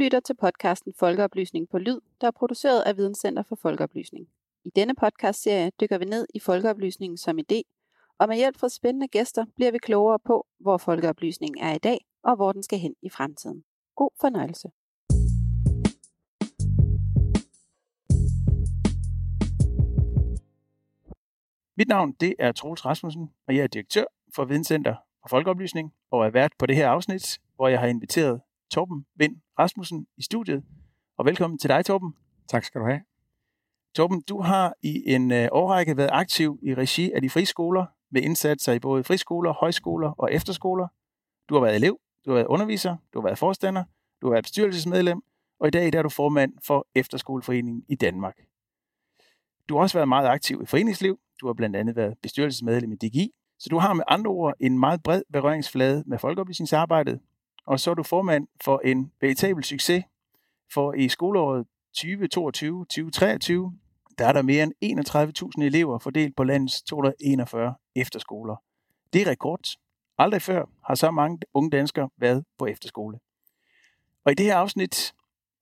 lytter til podcasten Folkeoplysning på Lyd, der er produceret af Videnscenter for Folkeoplysning. I denne podcastserie dykker vi ned i folkeoplysningen som idé, og med hjælp fra spændende gæster bliver vi klogere på, hvor folkeoplysningen er i dag, og hvor den skal hen i fremtiden. God fornøjelse. Mit navn det er Troels Rasmussen, og jeg er direktør for Videnscenter for Folkeoplysning, og er vært på det her afsnit, hvor jeg har inviteret Torben Vind Rasmussen i studiet. Og velkommen til dig, Torben. Tak skal du have. Torben, du har i en øh, årrække været aktiv i regi af de friskoler med indsatser i både friskoler, højskoler og efterskoler. Du har været elev, du har været underviser, du har været forstander, du har været bestyrelsesmedlem, og i dag der er du formand for Efterskoleforeningen i Danmark. Du har også været meget aktiv i foreningsliv. Du har blandt andet været bestyrelsesmedlem i DGI, så du har med andre ord en meget bred berøringsflade med folkeoplysningsarbejdet, og så er du formand for en veritabel succes, for i skoleåret 2022-2023, der er der mere end 31.000 elever fordelt på landets 241 efterskoler. Det er rekord. Aldrig før har så mange unge danskere været på efterskole. Og i det her afsnit,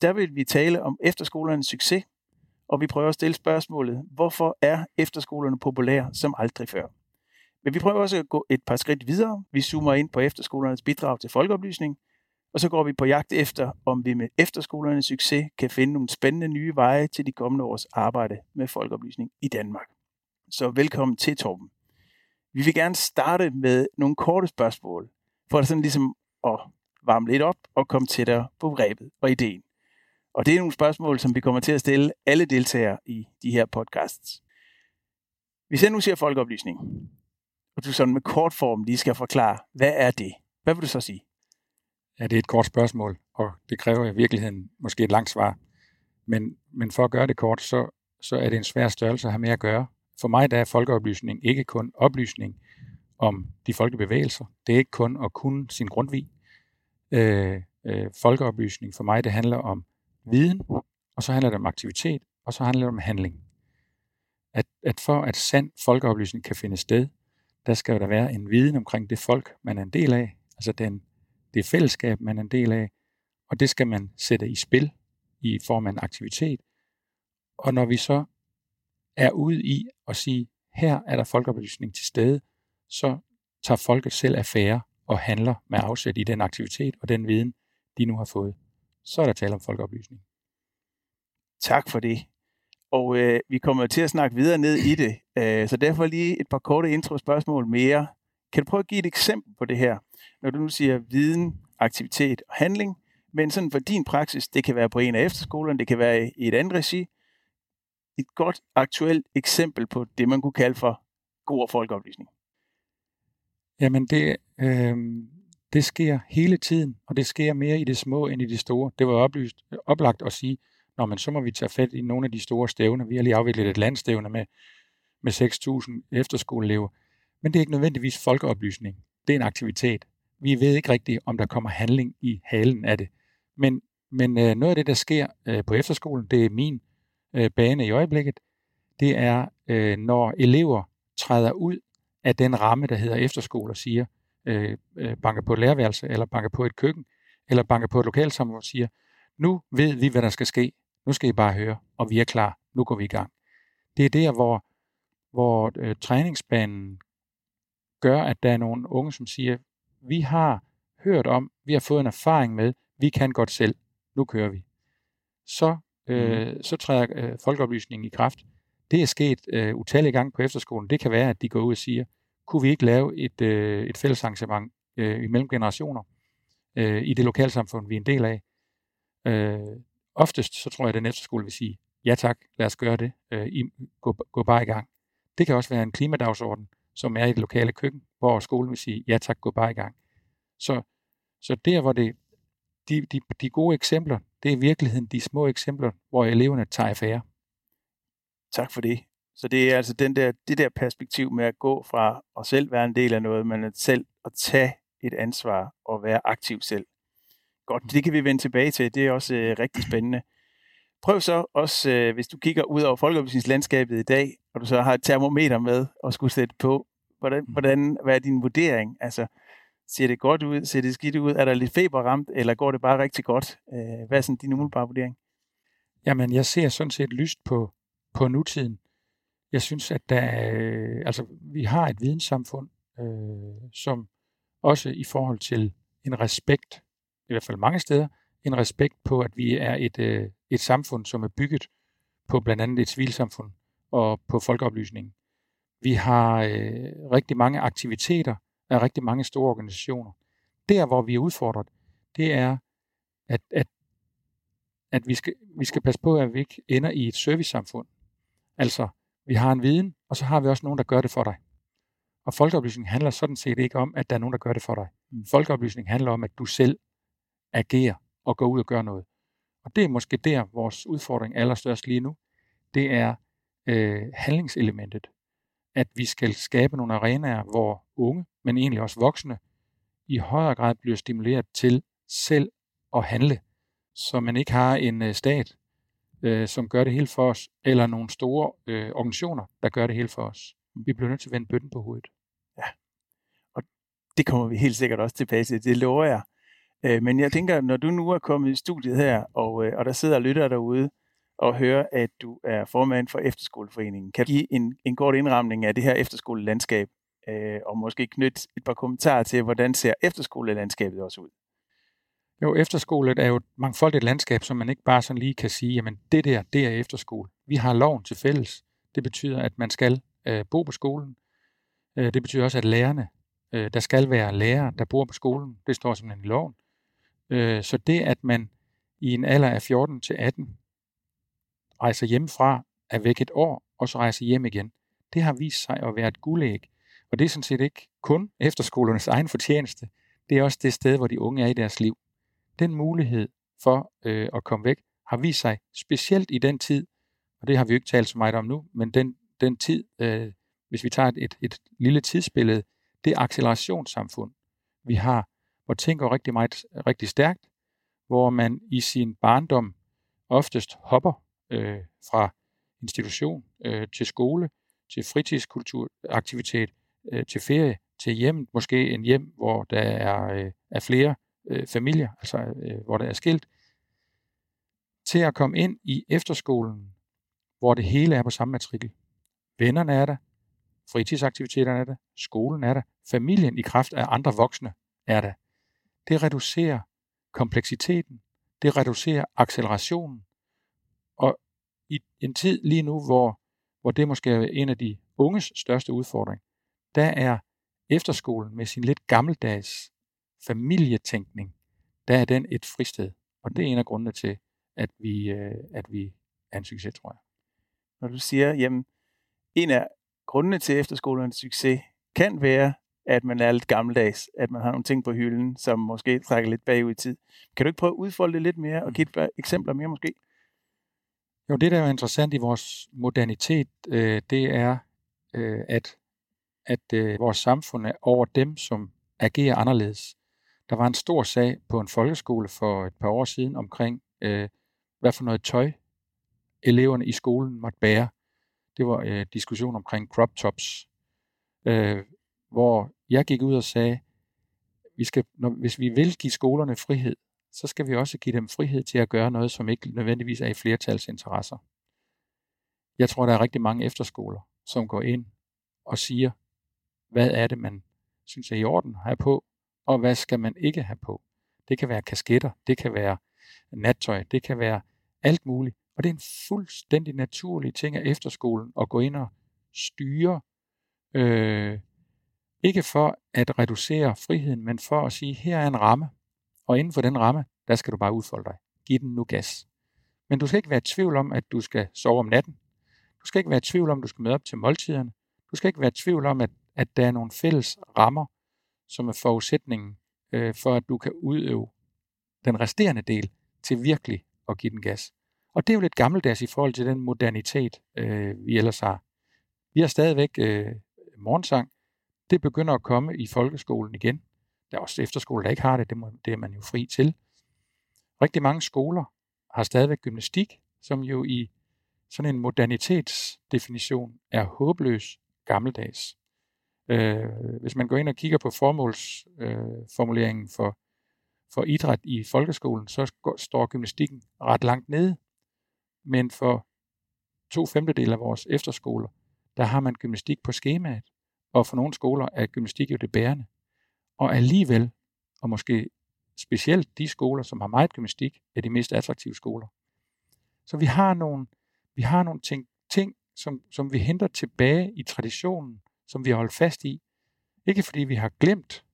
der vil vi tale om efterskolernes succes, og vi prøver at stille spørgsmålet, hvorfor er efterskolerne populære som aldrig før? Men vi prøver også at gå et par skridt videre. Vi zoomer ind på efterskolernes bidrag til folkeoplysning, og så går vi på jagt efter, om vi med efterskolernes succes kan finde nogle spændende nye veje til de kommende års arbejde med folkeoplysning i Danmark. Så velkommen til Torben. Vi vil gerne starte med nogle korte spørgsmål, for at sådan ligesom at varme lidt op og komme tættere på rebet og ideen. Og det er nogle spørgsmål, som vi kommer til at stille alle deltagere i de her podcasts. Hvis jeg nu siger folkeoplysning, og du sådan med kort form lige skal forklare, hvad er det? Hvad vil du så sige? Ja, det er et kort spørgsmål, og det kræver i virkeligheden måske et langt svar. Men, men for at gøre det kort, så, så er det en svær størrelse at have med at gøre. For mig der er folkeoplysning ikke kun oplysning om de folkebevægelser. Det er ikke kun at kunne sin grundvig. Øh, øh, folkeoplysning for mig, det handler om viden, og så handler det om aktivitet, og så handler det om handling. At, at for at sand folkeoplysning kan finde sted, der skal der være en viden omkring det folk, man er en del af, altså den, det fællesskab, man er en del af, og det skal man sætte i spil i form af en aktivitet. Og når vi så er ude i at sige, her er der folkeoplysning til stede, så tager folket selv affære og handler med afsæt i den aktivitet og den viden, de nu har fået. Så er der tale om folkeoplysning. Tak for det. Og øh, vi kommer til at snakke videre ned i det, øh, så derfor lige et par korte intro-spørgsmål mere. Kan du prøve at give et eksempel på det her, når du nu siger viden, aktivitet og handling, men sådan for din praksis, det kan være på en af efterskolerne, det kan være i et andet regi, et godt aktuelt eksempel på det, man kunne kalde for god folkeoplysning. Jamen det, øh, det sker hele tiden, og det sker mere i det små end i det store. Det var oplyst, oplagt at sige, Nå, men så må vi tage fat i nogle af de store stævner. Vi har lige afviklet et landstævne med, med 6.000 efterskoleelever. Men det er ikke nødvendigvis folkeoplysning. Det er en aktivitet. Vi ved ikke rigtigt, om der kommer handling i halen af det. Men, men øh, noget af det, der sker øh, på efterskolen, det er min øh, bane i øjeblikket, det er, øh, når elever træder ud af den ramme, der hedder efterskole og siger, øh, øh, banker på et lærerværelse, eller banker på et køkken, eller banker på et lokalsamfund og siger, nu ved vi, hvad der skal ske. Nu skal I bare høre, og vi er klar. Nu går vi i gang. Det er der, hvor, hvor øh, træningsbanen gør, at der er nogle unge, som siger, vi har hørt om, vi har fået en erfaring med, vi kan godt selv. Nu kører vi. Så, øh, mm. så træder øh, folkeoplysningen i kraft. Det er sket øh, utallige gange på efterskolen. Det kan være, at de går ud og siger, kunne vi ikke lave et, øh, et fælles arrangement øh, imellem generationer øh, i det lokalsamfund, vi er en del af. Øh, Oftest så tror jeg, at den efterskole vil sige, ja tak, lad os gøre det, øh, I, gå, gå bare i gang. Det kan også være en klimadagsorden, som er i det lokale køkken, hvor skolen vil sige, ja tak, gå bare i gang. Så, så der, hvor det, de, de, de gode eksempler, det er i virkeligheden de små eksempler, hvor eleverne tager affære. Tak for det. Så det er altså den der, det der perspektiv med at gå fra at selv være en del af noget, men at selv at tage et ansvar og være aktiv selv. Godt, det kan vi vende tilbage til. Det er også øh, rigtig spændende. Prøv så også, øh, hvis du kigger ud over folkeoplysningslandskabet i dag, og du så har et termometer med og skulle sætte på, hvordan, mm. hvordan, hvad er din vurdering? Altså, Ser det godt ud? Ser det skidt ud? Er der lidt feberramt, eller går det bare rigtig godt? Øh, hvad er sådan din umiddelbare vurdering? Jamen, jeg ser sådan set lyst på, på nutiden. Jeg synes, at der, øh, altså, vi har et videnssamfund, øh, som også i forhold til en respekt, i hvert fald mange steder, en respekt på, at vi er et, øh, et samfund, som er bygget på blandt andet et civilsamfund og på folkeoplysningen. Vi har øh, rigtig mange aktiviteter af rigtig mange store organisationer. Der, hvor vi er udfordret, det er, at, at, at vi, skal, vi skal passe på, at vi ikke ender i et servicesamfund. Altså, vi har en viden, og så har vi også nogen, der gør det for dig. Og folkeoplysning handler sådan set ikke om, at der er nogen, der gør det for dig. Mm. Folkeoplysning handler om, at du selv agere og gå ud og gøre noget. Og det er måske der, vores udfordring er allerstørst lige nu. Det er øh, handlingselementet. At vi skal skabe nogle arenaer, hvor unge, men egentlig også voksne, i højere grad bliver stimuleret til selv at handle, så man ikke har en øh, stat, øh, som gør det hele for os, eller nogle store øh, organisationer, der gør det hele for os. Vi bliver nødt til at vende bøtten på hovedet. Ja, og det kommer vi helt sikkert også tilbage til, det lover jeg. Øh, men jeg tænker, når du nu er kommet i studiet her, og, øh, og der sidder lytter derude, og hører, at du er formand for Efterskoleforeningen. Kan du give en, en kort indramning af det her efterskolelandskab, øh, og måske knytte et par kommentarer til, hvordan ser efterskolelandskabet også ud? Jo, efterskolet er jo et mangfoldigt landskab, som man ikke bare sådan lige kan sige, jamen det der, det er efterskole. Vi har loven til fælles. Det betyder, at man skal øh, bo på skolen. Øh, det betyder også, at lærerne, øh, der skal være lærere, der bor på skolen. Det står simpelthen i loven. Øh, så det, at man i en alder af 14 til 18 rejser hjemmefra, er væk et år, og så rejser hjem igen, det har vist sig at være et guldæg. Og det er sådan set ikke kun efterskolernes egen fortjeneste. Det er også det sted, hvor de unge er i deres liv. Den mulighed for øh, at komme væk har vist sig specielt i den tid, og det har vi jo ikke talt så meget om nu, men den, den tid, øh, hvis vi tager et, et, et lille tidsbillede, det accelerationssamfund, vi har, og tænker rigtig, meget, rigtig stærkt, hvor man i sin barndom oftest hopper øh, fra institution øh, til skole, til fritidskulturaktivitet, øh, til ferie, til hjem, måske en hjem, hvor der er, øh, er flere øh, familier, altså øh, hvor der er skilt, til at komme ind i efterskolen, hvor det hele er på samme matrikel. Vennerne er der, fritidsaktiviteterne er der, skolen er der, familien i kraft af andre voksne er der. Det reducerer kompleksiteten, det reducerer accelerationen, og i en tid lige nu, hvor, hvor det måske er en af de unges største udfordring, der er efterskolen med sin lidt gammeldags familietænkning, der er den et fristed. Og det er en af grundene til, at vi, øh, at vi er en succes, tror jeg. Når du siger, jamen, en af grundene til efterskolernes succes kan være, at man er lidt gammeldags, at man har nogle ting på hylden, som måske trækker lidt bagud i tid. Kan du ikke prøve at udfolde det lidt mere og give et par eksempler mere måske? Jo, det der er interessant i vores modernitet, øh, det er, øh, at, at øh, vores samfund er over dem, som agerer anderledes. Der var en stor sag på en folkeskole for et par år siden omkring, øh, hvad for noget tøj eleverne i skolen måtte bære. Det var øh, diskussion omkring crop tops, øh, hvor jeg gik ud og sagde, vi skal, når, hvis vi vil give skolerne frihed, så skal vi også give dem frihed til at gøre noget, som ikke nødvendigvis er i flertals interesser. Jeg tror, der er rigtig mange efterskoler, som går ind og siger, hvad er det, man synes er i orden at have på, og hvad skal man ikke have på. Det kan være kasketter, det kan være nattøj, det kan være alt muligt. Og det er en fuldstændig naturlig ting af efterskolen at gå ind og styre, øh, ikke for at reducere friheden, men for at sige, her er en ramme, og inden for den ramme, der skal du bare udfolde dig. Giv den nu gas. Men du skal ikke være i tvivl om, at du skal sove om natten. Du skal ikke være i tvivl om, at du skal møde op til måltiderne. Du skal ikke være i tvivl om, at, at der er nogle fælles rammer, som er forudsætningen øh, for, at du kan udøve den resterende del til virkelig at give den gas. Og det er jo lidt gammeldags i forhold til den modernitet, øh, vi ellers har. Vi har stadigvæk øh, morgensang. Det begynder at komme i folkeskolen igen. Der er også efterskoler, der ikke har det. Det, må, det er man jo fri til. Rigtig mange skoler har stadigvæk gymnastik, som jo i sådan en modernitetsdefinition er håbløs gammeldags. Øh, hvis man går ind og kigger på formålsformuleringen øh, for, for idræt i folkeskolen, så står gymnastikken ret langt nede. Men for to femtedel af vores efterskoler, der har man gymnastik på skemaet. Og for nogle skoler er gymnastik jo det bærende. Og alligevel, og måske specielt de skoler, som har meget gymnastik, er de mest attraktive skoler. Så vi har nogle, vi har nogle ting, ting som, som vi henter tilbage i traditionen, som vi har holdt fast i. Ikke fordi vi har glemt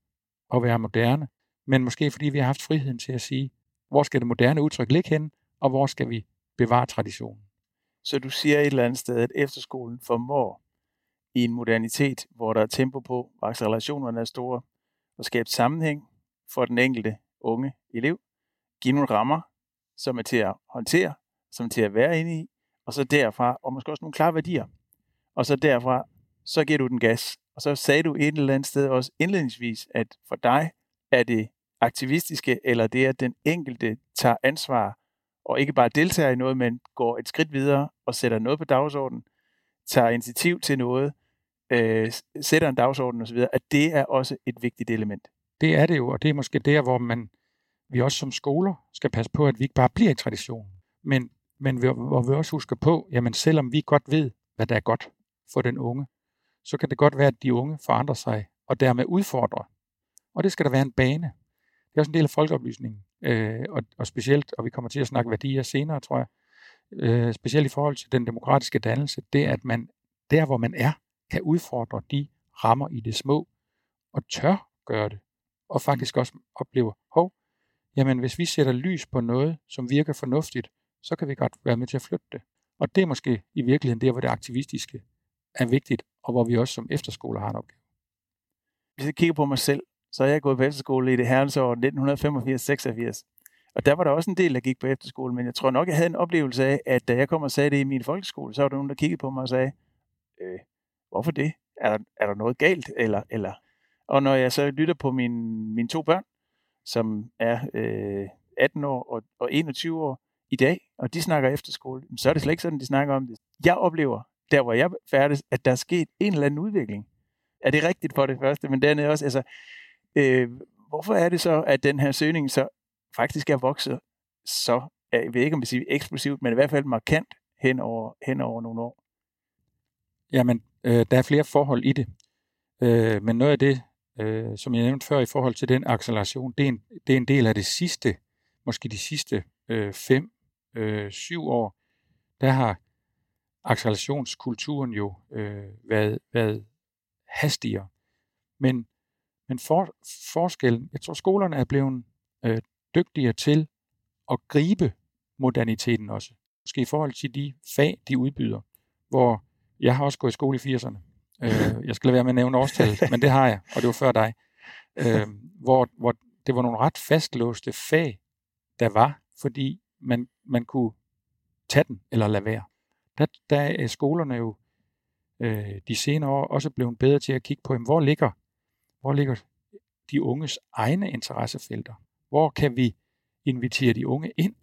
at være moderne, men måske fordi vi har haft friheden til at sige, hvor skal det moderne udtryk ligge hen, og hvor skal vi bevare traditionen. Så du siger et eller andet sted, at efterskolen formår i en modernitet, hvor der er tempo på, hvor accelerationerne er store, og skabe sammenhæng for den enkelte unge elev, give nogle rammer, som er til at håndtere, som er til at være inde i, og så derfra, og måske også nogle klare værdier. Og så derfra, så giver du den gas. Og så sagde du et eller andet sted også indledningsvis, at for dig er det aktivistiske, eller det, at den enkelte tager ansvar, og ikke bare deltager i noget, men går et skridt videre og sætter noget på dagsordenen, tager initiativ til noget, øh, sætter en dagsorden osv., at det er også et vigtigt element. Det er det jo, og det er måske der, hvor man, vi også som skoler skal passe på, at vi ikke bare bliver i tradition, men, men hvor vi også husker på, jamen selvom vi godt ved, hvad der er godt for den unge, så kan det godt være, at de unge forandrer sig, og dermed udfordrer. Og det skal der være en bane. Det er også en del af folkeoplysningen, øh, og, og specielt, og vi kommer til at snakke værdier senere, tror jeg, øh, specielt i forhold til den demokratiske dannelse, det at man der, hvor man er, kan udfordre de rammer i det små, og tør gøre det, og faktisk også opleve, hov, jamen hvis vi sætter lys på noget, som virker fornuftigt, så kan vi godt være med til at flytte det. Og det er måske i virkeligheden der, hvor det aktivistiske er vigtigt, og hvor vi også som efterskole har en opgave. Hvis jeg kigger på mig selv, så har jeg gået på efterskole i det herrens år 1985-86. Og der var der også en del, der gik på efterskole, men jeg tror nok, jeg havde en oplevelse af, at da jeg kom og sagde det i min folkeskole, så var der nogen, der kiggede på mig og sagde, øh, hvorfor det? Er der, er der noget galt? Eller, eller? Og når jeg så lytter på min, mine to børn, som er øh, 18 år og, og 21 år i dag, og de snakker efterskole, så er det slet ikke sådan, de snakker om det. Jeg oplever, der hvor jeg færdes, at der er sket en eller anden udvikling. Er det rigtigt for det første? Men dernede også, altså, øh, hvorfor er det så, at den her søgning så faktisk er vokset så, øh, jeg ved ikke om vi siger eksplosivt, men i hvert fald markant hen over, hen over nogle år? Jamen, øh, der er flere forhold i det. Øh, men noget af det, øh, som jeg nævnte før i forhold til den acceleration, det er en, det er en del af det sidste, måske de sidste øh, fem, øh, syv år, der har accelerationskulturen jo øh, været, været hastigere. Men, men for, forskellen, jeg tror skolerne er blevet øh, dygtigere til at gribe moderniteten også. Måske i forhold til de fag, de udbyder, hvor jeg har også gået i skole i 80'erne. Øh, jeg skal lade være med at nævne årstallet, men det har jeg, og det var før dig. Øh, hvor, hvor det var nogle ret fastlåste fag, der var, fordi man, man kunne tage den eller lade være. Der, der er skolerne jo øh, de senere år også blevet bedre til at kigge på, jamen, hvor ligger, hvor ligger de unges egne interessefelter? Hvor kan vi invitere de unge ind?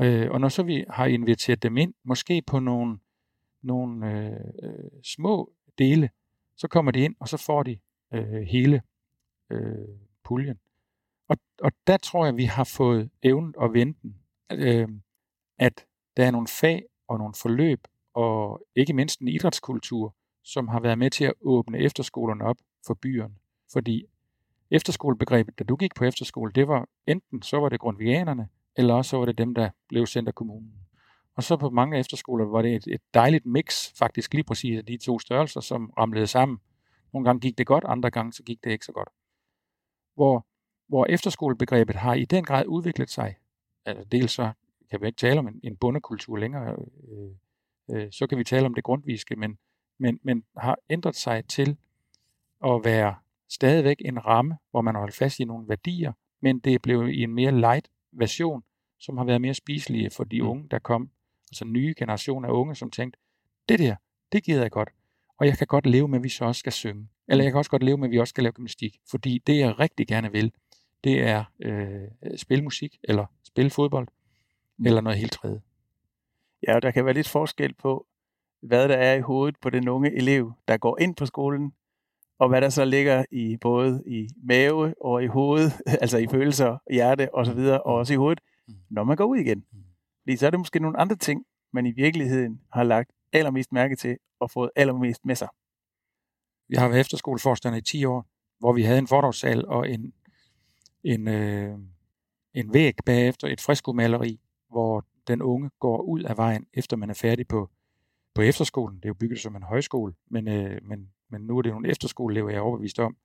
Øh, og når så vi har inviteret dem ind, måske på nogle, nogle øh, øh, små dele, så kommer de ind, og så får de øh, hele øh, puljen. Og, og der tror jeg, vi har fået evnen og venten, øh, at der er nogle fag og nogle forløb, og ikke mindst en idrætskultur, som har været med til at åbne efterskolerne op for byerne. Fordi efterskolebegrebet, da du gik på efterskole, det var enten så var det grundvianerne, eller også så var det dem, der blev sendt af kommunen. Og så på mange efterskoler var det et, et dejligt mix, faktisk lige præcis af de to størrelser, som ramlede sammen. Nogle gange gik det godt, andre gange så gik det ikke så godt. Hvor, hvor efterskolebegrebet har i den grad udviklet sig. Altså dels så kan vi ikke tale om en, en bundekultur længere, øh, øh, så kan vi tale om det grundviske, men, men, men har ændret sig til at være stadigvæk en ramme, hvor man holdt fast i nogle værdier, men det er blevet i en mere light version, som har været mere spiselige for de mm. unge, der kom altså nye generationer af unge, som tænkte, det der, det gider jeg godt. Og jeg kan godt leve med, at vi så også skal synge. Eller jeg kan også godt leve med, at vi også skal lave gymnastik. Fordi det, jeg rigtig gerne vil, det er øh, spille musik, eller spille fodbold, mm. eller noget helt tredje. Ja, der kan være lidt forskel på, hvad der er i hovedet på den unge elev, der går ind på skolen, og hvad der så ligger i både i mave og i hovedet, altså i følelser, hjerte og så videre, og også i hovedet, Mm. når man går ud igen. Mm. Fordi så er det måske nogle andre ting, man i virkeligheden har lagt allermest mærke til og fået allermest med sig. Jeg har været efterskoleforstander i 10 år, hvor vi havde en fordragssal og en, en, øh, en væg bagefter, et freskomaleri, hvor den unge går ud af vejen, efter man er færdig på, på efterskolen. Det er jo bygget som en højskole, men, øh, men, men nu er det nogle efterskoleelever, jeg er overbevist om.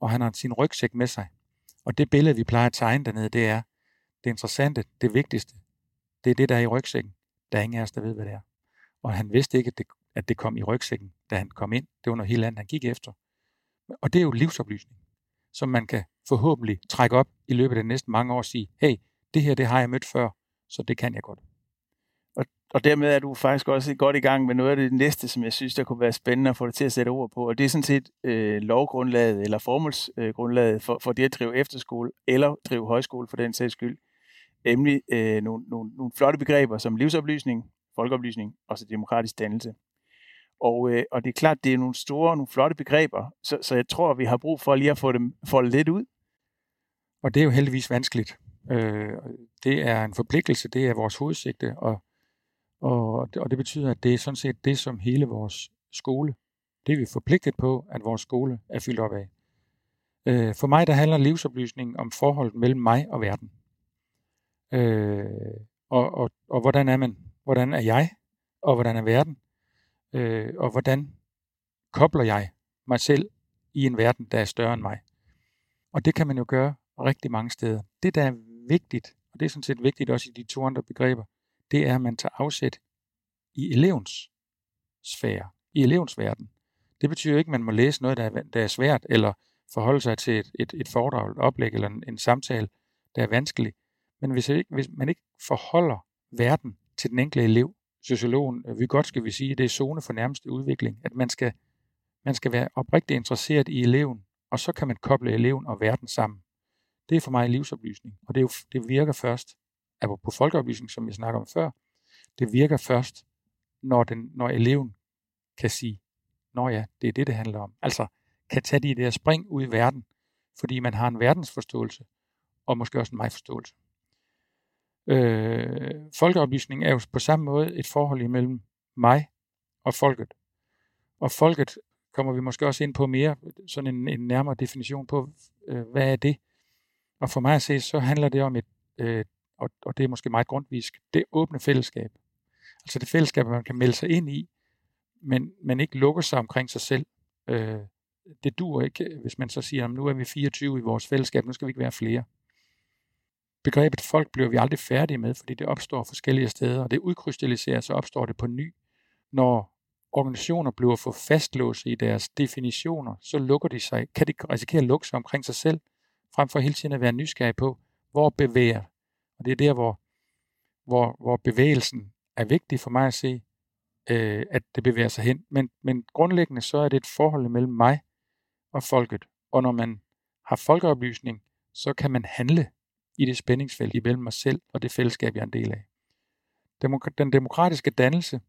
Og han har sin rygsæk med sig. Og det billede, vi plejer at tegne dernede, det er det interessante, det vigtigste. Det er det, der er i rygsækken. Der er ingen af os, der ved, hvad det er. Og han vidste ikke, at det, at det kom i rygsækken, da han kom ind. Det var noget helt andet, han gik efter. Og det er jo livsoplysning, som man kan forhåbentlig trække op i løbet af de næste mange år og sige, hey, det her, det har jeg mødt før, så det kan jeg godt. Og og dermed er du faktisk også godt i gang med noget af det næste, som jeg synes, der kunne være spændende at få det til at sætte ord på. Og det er sådan set øh, lovgrundlaget eller formålsgrundlaget for, for det at drive efterskole eller drive højskole for den sags skyld. Nemlig øh, nogle, nogle, nogle flotte begreber som livsoplysning, folkeoplysning og så demokratisk dannelse. Og, øh, og det er klart, det er nogle store, nogle flotte begreber, så, så jeg tror, vi har brug for lige at få dem foldet lidt ud. Og det er jo heldigvis vanskeligt. Øh, det er en forpligtelse, det er vores hovedsigte, og, og, og det betyder, at det er sådan set det, som hele vores skole, det er vi forpligtet på, at vores skole er fyldt op af. Øh, for mig, der handler livsoplysning om forholdet mellem mig og verden. Øh, og, og, og hvordan er man? Hvordan er jeg? Og hvordan er verden? Øh, og hvordan kobler jeg mig selv i en verden, der er større end mig? Og det kan man jo gøre rigtig mange steder. Det, der er vigtigt, og det er sådan set vigtigt også i de to andre begreber, det er, at man tager afsæt i elevens sfære, i elevens verden. Det betyder ikke, at man må læse noget, der er, der er svært, eller forholde sig til et, et, et foredrag, et oplæg eller en, en samtale, der er vanskelig. Men hvis, ikke, hvis man ikke forholder verden til den enkelte elev, sociologen øh, vi godt skal vi sige, det er zone for nærmeste udvikling, at man skal, man skal være oprigtigt interesseret i eleven, og så kan man koble eleven og verden sammen. Det er for mig livsoplysning, og det, er jo, det virker først, på folkeoplysning, som jeg snakker om før, det virker først, når, den, når eleven kan sige, nå ja, det er det, det handler om. Altså kan tage de der spring ud i verden, fordi man har en verdensforståelse, og måske også en mig-forståelse. Øh, folkeoplysning er jo på samme måde et forhold imellem mig og folket. Og folket kommer vi måske også ind på mere, sådan en, en nærmere definition på, øh, hvad er det? Og for mig at se, så handler det om et, øh, og, og det er måske meget grundvisk, det åbne fællesskab. Altså det fællesskab, man kan melde sig ind i, men, men ikke lukker sig omkring sig selv. Øh, det dur ikke, hvis man så siger, at nu er vi 24 i vores fællesskab, nu skal vi ikke være flere. Begrebet folk bliver vi aldrig færdige med, fordi det opstår forskellige steder, og det udkrystalliserer, så opstår det på ny. Når organisationer bliver for fastlåse i deres definitioner, så lukker de sig, kan de risikere at lukke sig omkring sig selv, frem for hele tiden at være nysgerrig på, hvor bevæger. Og det er der, hvor, hvor, hvor bevægelsen er vigtig for mig at se, øh, at det bevæger sig hen. Men, men grundlæggende så er det et forhold mellem mig og folket. Og når man har folkeoplysning, så kan man handle i det spændingsfelt imellem mig selv og det fællesskab, jeg er en del af. Den demokratiske dannelse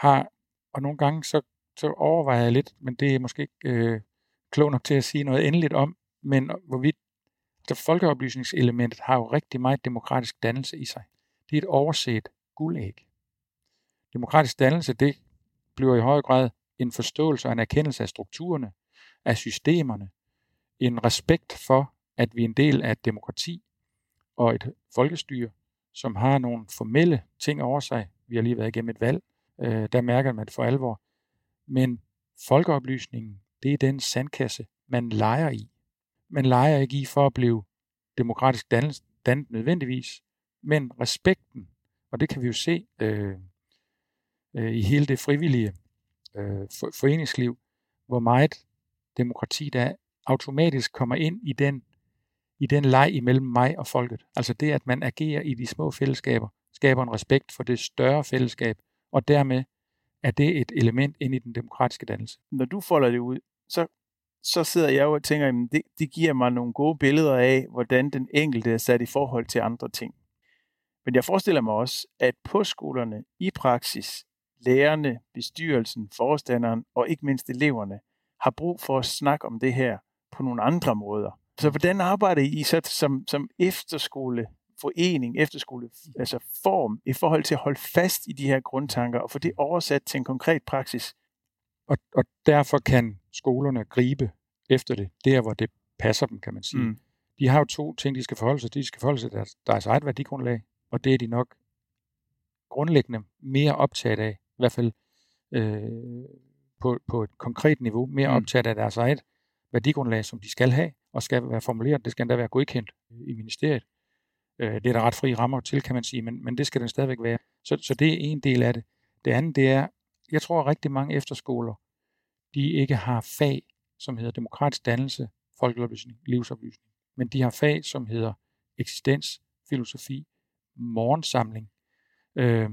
har, og nogle gange så, så overvejer jeg lidt, men det er måske ikke øh, klog nok til at sige noget endeligt om, men hvorvidt så folkeoplysningselementet har jo rigtig meget demokratisk dannelse i sig. Det er et overset guldæg. Demokratisk dannelse, det bliver i høj grad en forståelse og en erkendelse af strukturerne, af systemerne, en respekt for, at vi er en del af et demokrati og et folkestyre, som har nogle formelle ting over sig. Vi har lige været igennem et valg, øh, der mærker man det for alvor. Men folkeoplysningen, det er den sandkasse, man leger i. Man leger ikke i for at blive demokratisk dannet, dannet nødvendigvis, men respekten, og det kan vi jo se øh, øh, i hele det frivillige øh, for, foreningsliv, hvor meget demokrati der automatisk kommer ind i den, i den leg imellem mig og folket. Altså det, at man agerer i de små fællesskaber, skaber en respekt for det større fællesskab, og dermed er det et element ind i den demokratiske dannelse. Når du folder det ud, så, så sidder jeg jo og tænker, at det, det giver mig nogle gode billeder af, hvordan den enkelte er sat i forhold til andre ting. Men jeg forestiller mig også, at på skolerne i praksis, lærerne, bestyrelsen, forstanderen og ikke mindst eleverne har brug for at snakke om det her på nogle andre måder. Så hvordan arbejder I så som, som efterskole forening, efterskole, altså form, i forhold til at holde fast i de her grundtanker og få det oversat til en konkret praksis? Og, og derfor kan skolerne gribe efter det, der hvor det passer dem, kan man sige. Mm. De har jo to ting, de skal forholde sig til. De skal forholde sig til deres, deres eget værdigrundlag, og det er de nok grundlæggende mere optaget af, i hvert fald øh, på, på et konkret niveau, mere mm. optaget af deres eget værdigrundlag, som de skal have, og skal være formuleret. Det skal endda være godkendt øh, i ministeriet. Øh, det er der ret fri rammer til, kan man sige, men, men det skal den stadigvæk være. Så, så det er en del af det. Det andet, det er, jeg tror at rigtig mange efterskoler, de ikke har fag, som hedder demokratisk dannelse, folkeoplysning, livsoplysning. Men de har fag, som hedder eksistens, filosofi, morgensamling, øh,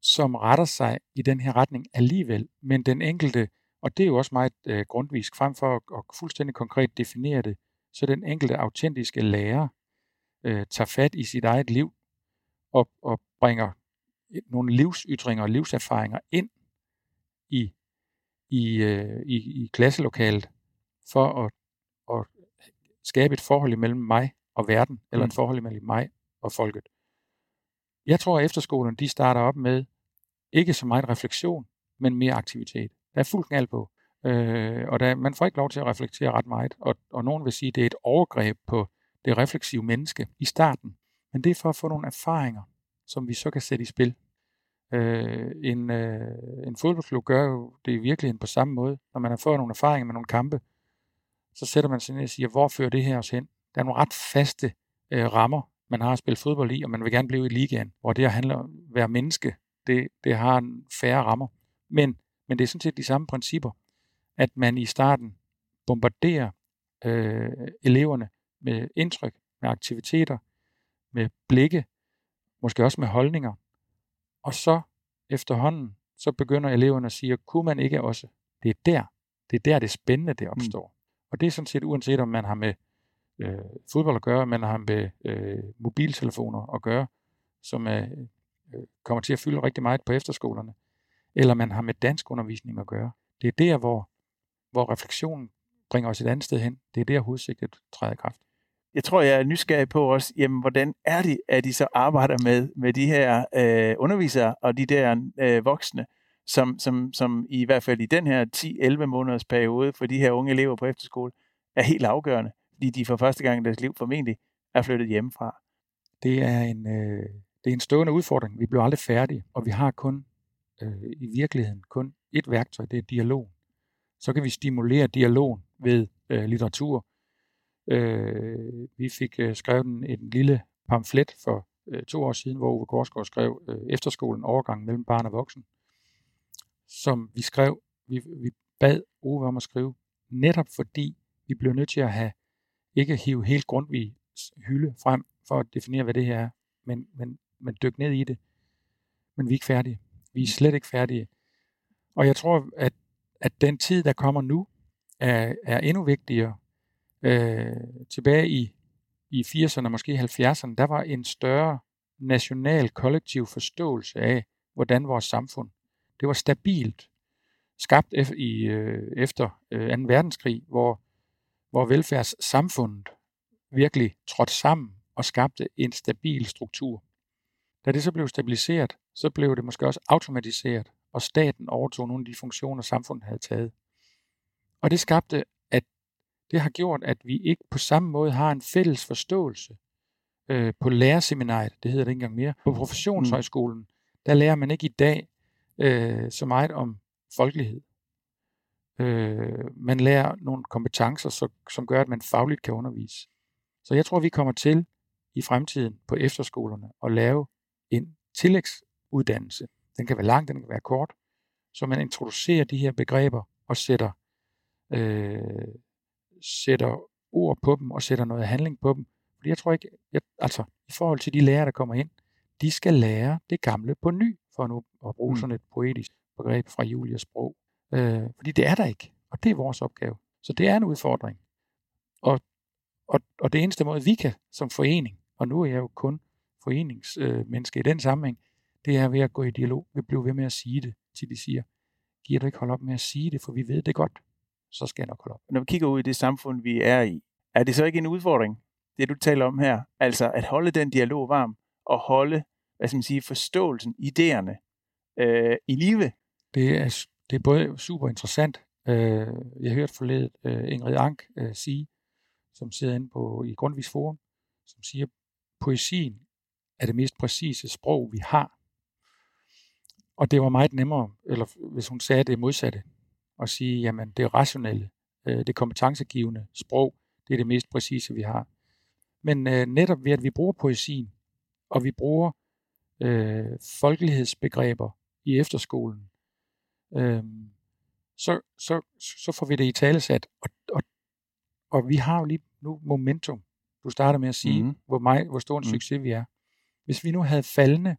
som retter sig i den her retning alligevel. Men den enkelte, og det er jo også meget øh, grundvist, frem for at, at fuldstændig konkret definere det, så den enkelte autentiske lærer øh, tager fat i sit eget liv og, og bringer nogle livsytringer og livserfaringer ind i, i, øh, i, i klasselokalet for at, at skabe et forhold imellem mig og verden, eller et mm. forhold imellem mig og folket. Jeg tror, at efterskolen de starter op med ikke så meget refleksion, men mere aktivitet. Der er fuld knald på. Øh, og der, man får ikke lov til at reflektere ret meget. Og, og nogen vil sige, at det er et overgreb på det refleksive menneske i starten. Men det er for at få nogle erfaringer, som vi så kan sætte i spil. Øh, en, øh, en fodboldklub gør jo det i virkeligheden på samme måde. Når man har fået nogle erfaringer med nogle kampe, så sætter man sig ned og siger, hvor fører det her os hen? Der er nogle ret faste øh, rammer, man har at spille fodbold i, og man vil gerne blive i ligaen, hvor det at handle om at være menneske, det, det har en færre rammer. Men, men det er sådan set de samme principper, at man i starten bombarderer øh, eleverne med indtryk, med aktiviteter, med blikke, måske også med holdninger. Og så efterhånden, så begynder eleverne at sige, kunne man ikke også? Det er der, det er der det spændende det opstår. Mm. Og det er sådan set uanset om man har med øh, fodbold at gøre, man har med øh, mobiltelefoner at gøre, som er, øh, kommer til at fylde rigtig meget på efterskolerne, eller man har med dansk undervisning at gøre. Det er der, hvor, hvor refleksionen bringer os et andet sted hen. Det er der, hovedsigtet træder i kraft jeg tror, jeg er nysgerrig på også, jamen, hvordan er det, at de så arbejder med, med de her øh, undervisere og de der øh, voksne, som, som, som i hvert fald i den her 10-11 måneders periode for de her unge elever på efterskole, er helt afgørende, fordi de for første gang i deres liv formentlig er flyttet hjemmefra. Det er en, øh, det er en stående udfordring. Vi bliver aldrig færdige, og vi har kun øh, i virkeligheden kun et værktøj, det er dialog. Så kan vi stimulere dialog ved øh, litteratur, Øh, vi fik øh, skrevet en, en lille pamflet for øh, to år siden, hvor Ove Korsgaard skrev øh, efterskolen overgang mellem barn og voksen, som vi skrev, vi, vi bad Ove om at skrive, netop fordi vi blev nødt til at have, ikke hive helt grundvis hylde frem for at definere, hvad det her er, men, men, men dykke ned i det. Men vi er ikke færdige. Vi er slet ikke færdige. Og jeg tror, at, at den tid, der kommer nu, er, er endnu vigtigere øh, tilbage i, i 80'erne, måske 70'erne, der var en større national kollektiv forståelse af, hvordan vores samfund, det var stabilt, skabt i, øh, efter øh, 2. verdenskrig, hvor, hvor velfærdssamfundet virkelig trådte sammen og skabte en stabil struktur. Da det så blev stabiliseret, så blev det måske også automatiseret, og staten overtog nogle af de funktioner, samfundet havde taget. Og det skabte det har gjort, at vi ikke på samme måde har en fælles forståelse øh, på lærerseminariet, det hedder det ikke engang mere, på professionshøjskolen, der lærer man ikke i dag øh, så meget om folkelighed. Øh, man lærer nogle kompetencer, så, som gør, at man fagligt kan undervise. Så jeg tror, vi kommer til i fremtiden på efterskolerne at lave en tillægsuddannelse. Den kan være lang, den kan være kort, så man introducerer de her begreber og sætter øh, sætter ord på dem og sætter noget handling på dem. Fordi jeg tror ikke, jeg, altså i forhold til de lærere, der kommer ind, de skal lære det gamle på ny, for nu at bruge mm. sådan et poetisk begreb fra Julias sprog. Øh, fordi det er der ikke, og det er vores opgave. Så det er en udfordring. Og, og, og det eneste måde, vi kan som forening, og nu er jeg jo kun foreningsmenneske i den sammenhæng, det er ved at gå i dialog. Vi bliver ved med at sige det, til de siger, giver du ikke holde op med at sige det, for vi ved det godt. så skal jeg nok holde op. Når vi kigger ud i det samfund, vi er i, er det så ikke en udfordring, det du taler om her? Altså at holde den dialog varm og holde, hvad skal man sige, forståelsen, idéerne øh, i live? Det er, det er både super interessant. Øh, jeg hørte forledet øh, Ingrid Ank øh, sige, som sidder inde på, i Grundvis Forum, som siger, poesien er det mest præcise sprog, vi har. Og det var meget nemmere, eller hvis hun sagde det modsatte, at sige, jamen det rationelle, øh, det kompetencegivende sprog, det er det mest præcise, vi har. Men øh, netop ved, at vi bruger poesien, og vi bruger øh, folkelighedsbegreber i efterskolen, øh, så, så, så får vi det i talesat. Og, og, og vi har jo lige nu momentum. Du starter med at sige, mm. hvor, meget, hvor stor en mm. succes vi er. Hvis vi nu havde faldende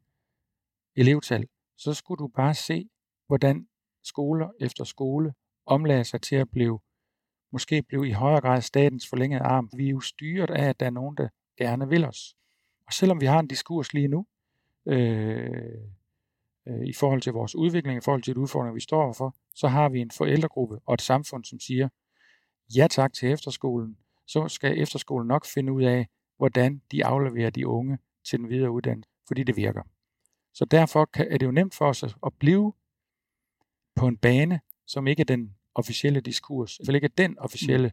elevtal, så skulle du bare se, hvordan skoler efter skole omlagde sig til at blive, måske blive i højere grad statens forlængede arm. Vi er jo styret af, at der er nogen, der gerne vil os. Og selvom vi har en diskurs lige nu, øh, øh, i forhold til vores udvikling, i forhold til de udfordringer, vi står overfor, så har vi en forældregruppe og et samfund, som siger, ja tak til efterskolen, så skal efterskolen nok finde ud af, hvordan de afleverer de unge til den videre uddannelse, fordi det virker. Så derfor er det jo nemt for os at blive på en bane, som ikke er den officielle diskurs, eller ikke er den officielle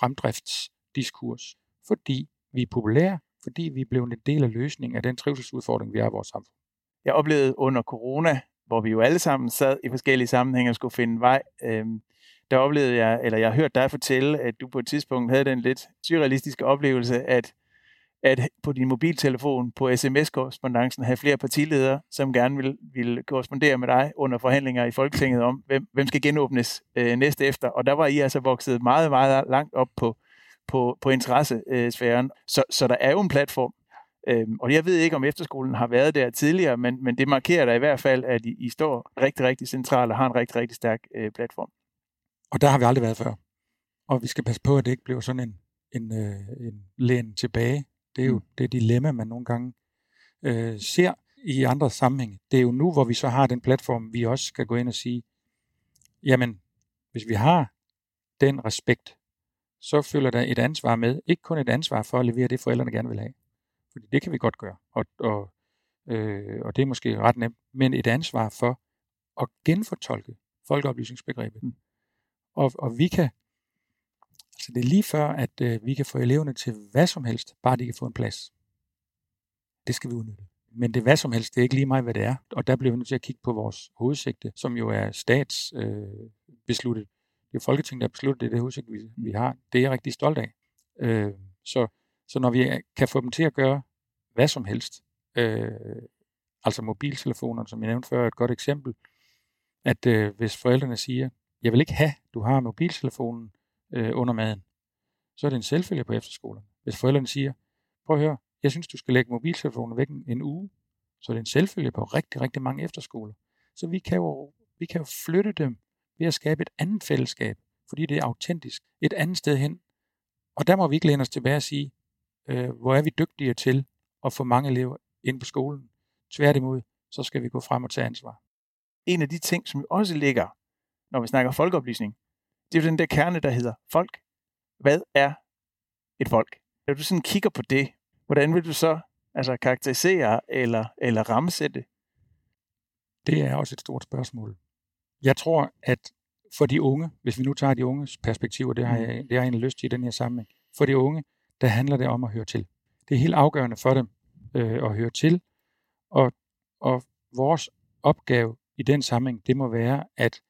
fremdriftsdiskurs, fordi vi er populære, fordi vi er blevet en del af løsningen af den trivselsudfordring, vi har i vores samfund. Jeg oplevede under corona, hvor vi jo alle sammen sad i forskellige sammenhænge og skulle finde vej, øhm, der oplevede jeg, eller jeg har hørt dig fortælle, at du på et tidspunkt havde den lidt surrealistiske oplevelse, at at på din mobiltelefon på sms-korrespondancen have flere partiledere, som gerne vil, vil korrespondere med dig under forhandlinger i Folketinget om, hvem, hvem skal genåbnes øh, næste efter. Og der var I altså vokset meget, meget langt op på, på, på interessesfæren. Så, så der er jo en platform. Øhm, og jeg ved ikke, om efterskolen har været der tidligere, men, men det markerer da i hvert fald, at I, I står rigtig, rigtig centralt og har en rigtig, rigtig stærk øh, platform. Og der har vi aldrig været før. Og vi skal passe på, at det ikke bliver sådan en, en, øh, en læn tilbage det er jo mm. det dilemma, man nogle gange øh, ser i andre sammenhænge. Det er jo nu, hvor vi så har den platform, vi også skal gå ind og sige, jamen, hvis vi har den respekt, så følger der et ansvar med. Ikke kun et ansvar for at levere det, forældrene gerne vil have. Fordi det kan vi godt gøre, og, og, øh, og det er måske ret nemt, men et ansvar for at genfortolke folkeoplysningsbegrebet. Mm. Og, og vi kan så det er lige før, at øh, vi kan få eleverne til hvad som helst, bare de kan få en plads. Det skal vi udnytte. Men det hvad som helst, det er ikke lige meget, hvad det er. Og der bliver vi nødt til at kigge på vores hovedsigte, som jo er statsbesluttet. Øh, det er Folketinget, der har besluttet det, det hovedsigte, vi, vi har. Det er jeg rigtig stolt af. Øh, så, så når vi kan få dem til at gøre hvad som helst, øh, altså mobiltelefoner, som jeg nævnte før, er et godt eksempel, at øh, hvis forældrene siger, jeg vil ikke have, du har mobiltelefonen, øh, under maden, så er det en selvfølge på efterskolen. Hvis forældrene siger, prøv at høre, jeg synes, du skal lægge mobiltelefonen væk en, uge, så er det en selvfølge på rigtig, rigtig mange efterskoler. Så vi kan, jo, vi kan jo flytte dem ved at skabe et andet fællesskab, fordi det er autentisk, et andet sted hen. Og der må vi ikke læne os tilbage og sige, øh, hvor er vi dygtige til at få mange elever ind på skolen. Tværtimod, så skal vi gå frem og tage ansvar. En af de ting, som også ligger, når vi snakker folkeoplysning, det er jo den der kerne, der hedder folk. Hvad er et folk? Når du sådan kigger på det, hvordan vil du så altså karakterisere eller, eller rammesætte? Det er også et stort spørgsmål. Jeg tror, at for de unge, hvis vi nu tager de unges perspektiv, det har mm. jeg, det har jeg egentlig lyst til i den her sammenhæng, for de unge, der handler det om at høre til. Det er helt afgørende for dem øh, at høre til, og, og vores opgave i den sammenhæng, det må være, at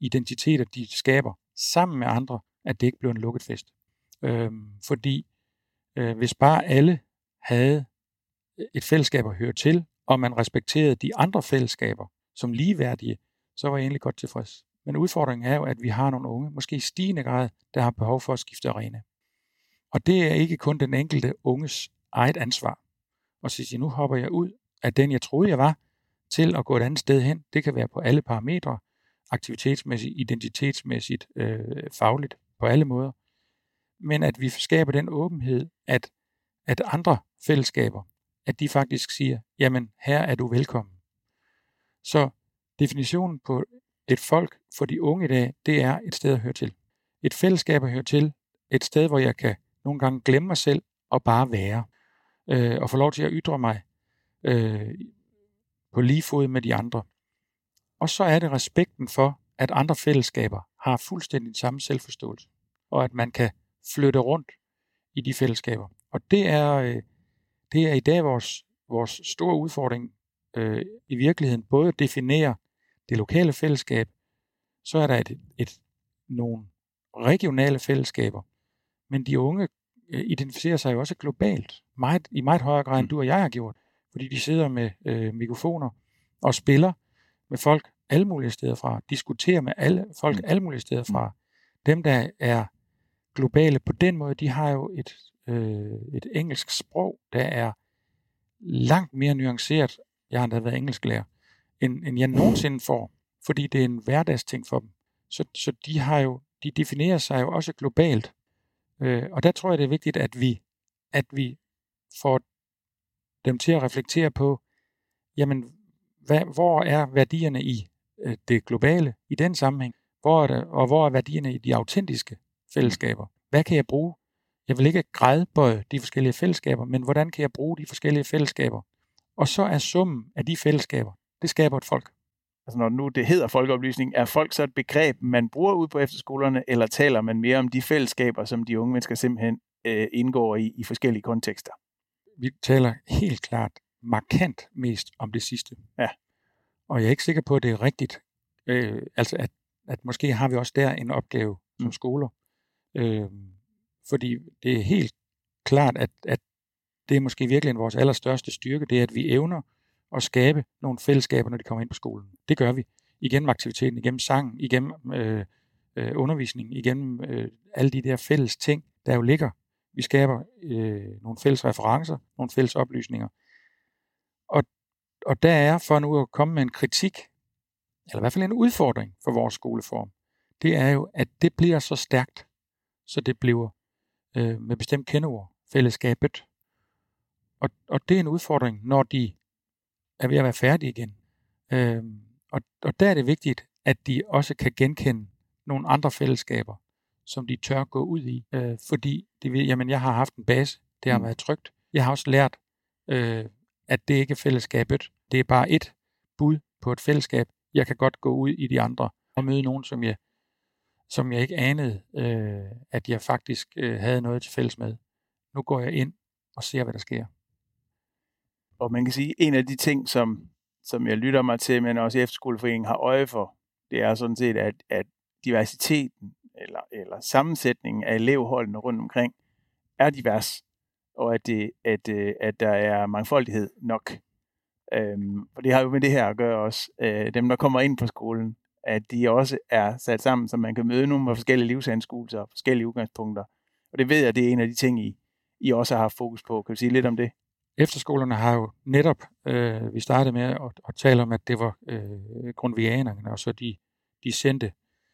identiteter, de skaber sammen med andre, at det ikke bliver en lukket fest. Øh, fordi øh, hvis bare alle havde et fællesskab at høre til, og man respekterede de andre fællesskaber som ligeværdige, så var jeg egentlig godt tilfreds. Men udfordringen er jo, at vi har nogle unge, måske i stigende grad, der har behov for at skifte arena. Og det er ikke kun den enkelte unges eget ansvar. Og så sige, nu hopper jeg ud af den, jeg troede, jeg var, til at gå et andet sted hen. Det kan være på alle parametre aktivitetsmæssigt, identitetsmæssigt, øh, fagligt, på alle måder. Men at vi skaber den åbenhed, at, at andre fællesskaber, at de faktisk siger, jamen her er du velkommen. Så definitionen på et folk for de unge i dag, det er et sted at høre til. et fællesskab at høre til, et sted, hvor jeg kan nogle gange glemme mig selv og bare være, øh, og få lov til at ytre mig øh, på lige fod med de andre. Og så er det respekten for, at andre fællesskaber har fuldstændig samme selvforståelse, og at man kan flytte rundt i de fællesskaber. Og det er, øh, det er i dag vores, vores store udfordring øh, i virkeligheden, både at definere det lokale fællesskab, så er der et, et, nogle regionale fællesskaber, men de unge øh, identificerer sig jo også globalt, meget, i meget højere grad end mm. du og jeg har gjort, fordi de sidder med øh, mikrofoner og spiller med folk alle mulige steder fra, diskuterer med alle folk mm. alle mulige steder fra. Dem, der er globale på den måde, de har jo et, øh, et engelsk sprog, der er langt mere nuanceret, jeg har da været engelsklærer, end, end jeg nogensinde får, fordi det er en hverdagsting for dem. Så, så de har jo, de definerer sig jo også globalt. Øh, og der tror jeg, det er vigtigt, at vi, at vi får dem til at reflektere på, jamen, hvad, hvor er værdierne i øh, det globale i den sammenhæng? Hvor er det, og hvor er værdierne i de autentiske fællesskaber? Hvad kan jeg bruge? Jeg vil ikke grædbøje de forskellige fællesskaber, men hvordan kan jeg bruge de forskellige fællesskaber? Og så er summen af de fællesskaber, det skaber et folk. Altså når nu det hedder folkeoplysning, er folk så et begreb, man bruger ud på efterskolerne, eller taler man mere om de fællesskaber, som de unge mennesker simpelthen øh, indgår i i forskellige kontekster? Vi taler helt klart markant mest om det sidste. Ja. Og jeg er ikke sikker på, at det er rigtigt. Øh, altså, at, at måske har vi også der en opgave som mm. skoler. Øh, fordi det er helt klart, at, at det er måske virkelig vores allerstørste styrke, det er, at vi evner at skabe nogle fællesskaber, når de kommer ind på skolen. Det gør vi. Igennem aktiviteten, igennem sang, igennem øh, øh, undervisning, igennem øh, alle de der fælles ting, der jo ligger. Vi skaber øh, nogle fælles referencer, nogle fælles oplysninger. Og, der er, for nu at komme med en kritik, eller i hvert fald en udfordring for vores skoleform, det er jo, at det bliver så stærkt, så det bliver øh, med bestemt kendeord, fællesskabet. Og, og det er en udfordring, når de er ved at være færdige igen. Øh, og, og der er det vigtigt, at de også kan genkende nogle andre fællesskaber, som de tør gå ud i. Øh, fordi de ved, jamen jeg har haft en base, det har mm. været trygt. Jeg har også lært, øh, at det ikke er fællesskabet. Det er bare et bud på et fællesskab. Jeg kan godt gå ud i de andre og møde nogen, som jeg, som jeg ikke anede, øh, at jeg faktisk øh, havde noget til fælles med. Nu går jeg ind og ser, hvad der sker. Og man kan sige, en af de ting, som, som jeg lytter mig til, men også efterskoleforeningen har øje for, det er sådan set, at, at diversiteten eller, eller sammensætningen af elevholdene rundt omkring er divers, og at, det, at, øh, at der er mangfoldighed nok. Øhm, og det har jo med det her at gøre også. Øh, dem, der kommer ind på skolen, at de også er sat sammen, så man kan møde nogle forskellige livsanskuelser og forskellige udgangspunkter. Og det ved jeg, det er en af de ting, I, I også har haft fokus på. Kan du sige lidt om det? Efterskolerne har jo netop, øh, vi startede med at, at tale om, at det var øh, grundvianerne, og så de, de sendte,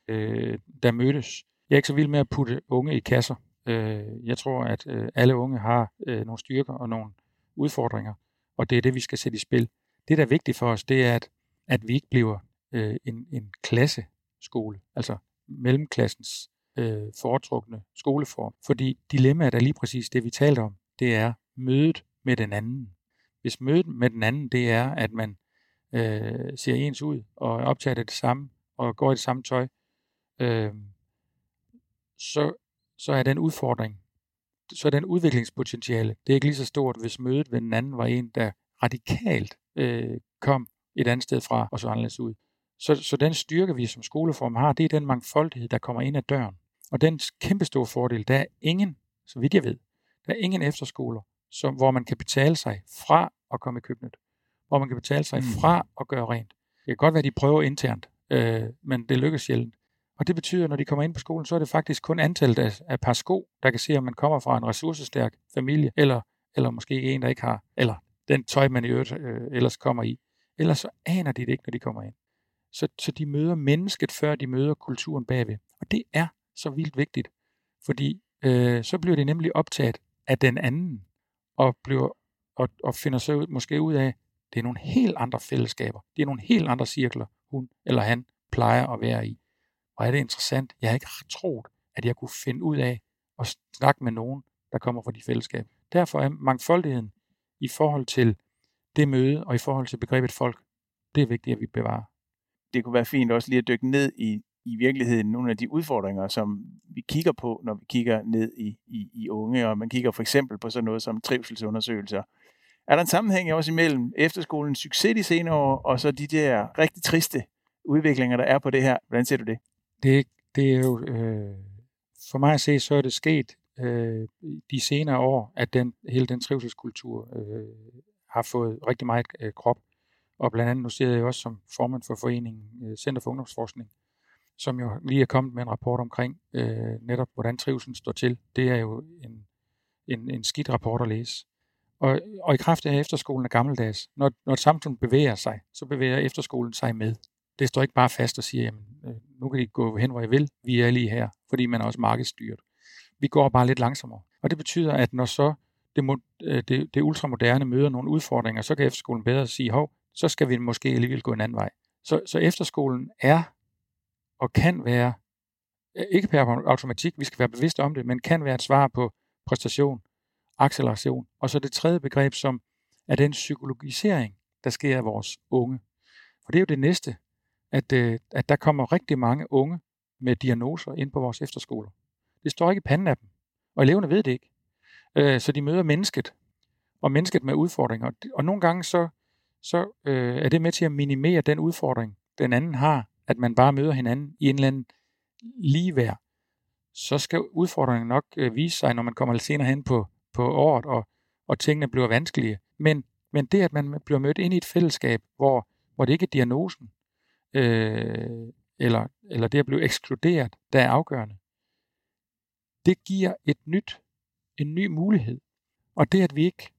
øh, der mødtes. Jeg er ikke så vild med at putte unge i kasser. Øh, jeg tror, at øh, alle unge har øh, nogle styrker og nogle udfordringer, og det er det, vi skal sætte i spil. Det, der er vigtigt for os, det er, at, at vi ikke bliver øh, en, en klasseskole, altså mellemklassens øh, foretrukne skoleform. Fordi dilemmaet er lige præcis det, vi talte om. Det er mødet med den anden. Hvis mødet med den anden, det er, at man øh, ser ens ud og optager det samme og går i det samme tøj, øh, så, så er den udfordring, så er den udviklingspotentiale, det er ikke lige så stort, hvis mødet med den anden var en, der radikalt øh, kom et andet sted fra og så anderledes ud. Så, så den styrke, vi som skoleform har, det er den mangfoldighed, der kommer ind ad døren. Og den kæmpe store fordel, der er ingen, så vidt jeg ved, der er ingen efterskoler, som, hvor man kan betale sig fra at komme i køkkenet. Hvor man kan betale sig mm. fra at gøre rent. Det kan godt være, at de prøver internt, øh, men det lykkes sjældent. Og det betyder, at når de kommer ind på skolen, så er det faktisk kun antallet af, af par sko, der kan se, om man kommer fra en ressourcestærk familie, eller, eller måske en, der ikke har, eller den tøj, man i øvrigt øh, ellers kommer i. Ellers så aner de det ikke, når de kommer ind. Så, så de møder mennesket, før de møder kulturen bagved. Og det er så vildt vigtigt, fordi øh, så bliver det nemlig optaget af den anden, og, bliver, og, og finder så ud, måske ud af, det er nogle helt andre fællesskaber. Det er nogle helt andre cirkler, hun eller han plejer at være i. Og er det interessant? Jeg har ikke troet, at jeg kunne finde ud af at snakke med nogen, der kommer fra de fællesskab. Derfor er mangfoldigheden i forhold til det møde og i forhold til begrebet folk, det er vigtigt, at vi bevarer. Det kunne være fint også lige at dykke ned i, i virkeligheden nogle af de udfordringer, som vi kigger på, når vi kigger ned i, i, i unge, og man kigger for eksempel på sådan noget som trivselsundersøgelser. Er der en sammenhæng også imellem efterskolens succes de senere år, og så de der rigtig triste udviklinger, der er på det her? Hvordan ser du det? Det, det er jo, øh, for mig at se, så er det sket øh, de senere år, at den, hele den trivselskultur øh, har fået rigtig meget øh, krop. Og blandt andet, nu ser jeg også som formand for foreningen øh, Center for Ungdomsforskning, som jo lige er kommet med en rapport omkring øh, netop, hvordan trivselen står til. Det er jo en, en, en skidt rapport at læse. Og, og i kraft af efterskolen er gammeldags. Når, når et samfund bevæger sig, så bevæger efterskolen sig med. Det står ikke bare fast og siger, jamen, Øh, nu kan de gå hen, hvor I vil. Vi er lige her, fordi man er også markedsstyret. Vi går bare lidt langsommere. Og det betyder, at når så det, øh, det, det ultramoderne møder nogle udfordringer, så kan efterskolen bedre sige, hov, så skal vi måske alligevel gå en anden vej. Så, så efterskolen er og kan være, øh, ikke per automatik, vi skal være bevidste om det, men kan være et svar på præstation, acceleration. Og så det tredje begreb, som er den psykologisering, der sker af vores unge. For det er jo det næste, at, øh, at der kommer rigtig mange unge med diagnoser ind på vores efterskoler. Det står ikke i panden af dem, og eleverne ved det ikke. Øh, så de møder mennesket, og mennesket med udfordringer. Og nogle gange så, så øh, er det med til at minimere den udfordring, den anden har, at man bare møder hinanden i en eller anden ligeværd. Så skal udfordringen nok øh, vise sig, når man kommer lidt senere hen på, på året, og, og tingene bliver vanskelige. Men, men det, at man bliver mødt ind i et fællesskab, hvor, hvor det ikke er diagnosen, øh, eller, eller det at blive ekskluderet, der er afgørende, det giver et nyt, en ny mulighed. Og det, at vi ikke,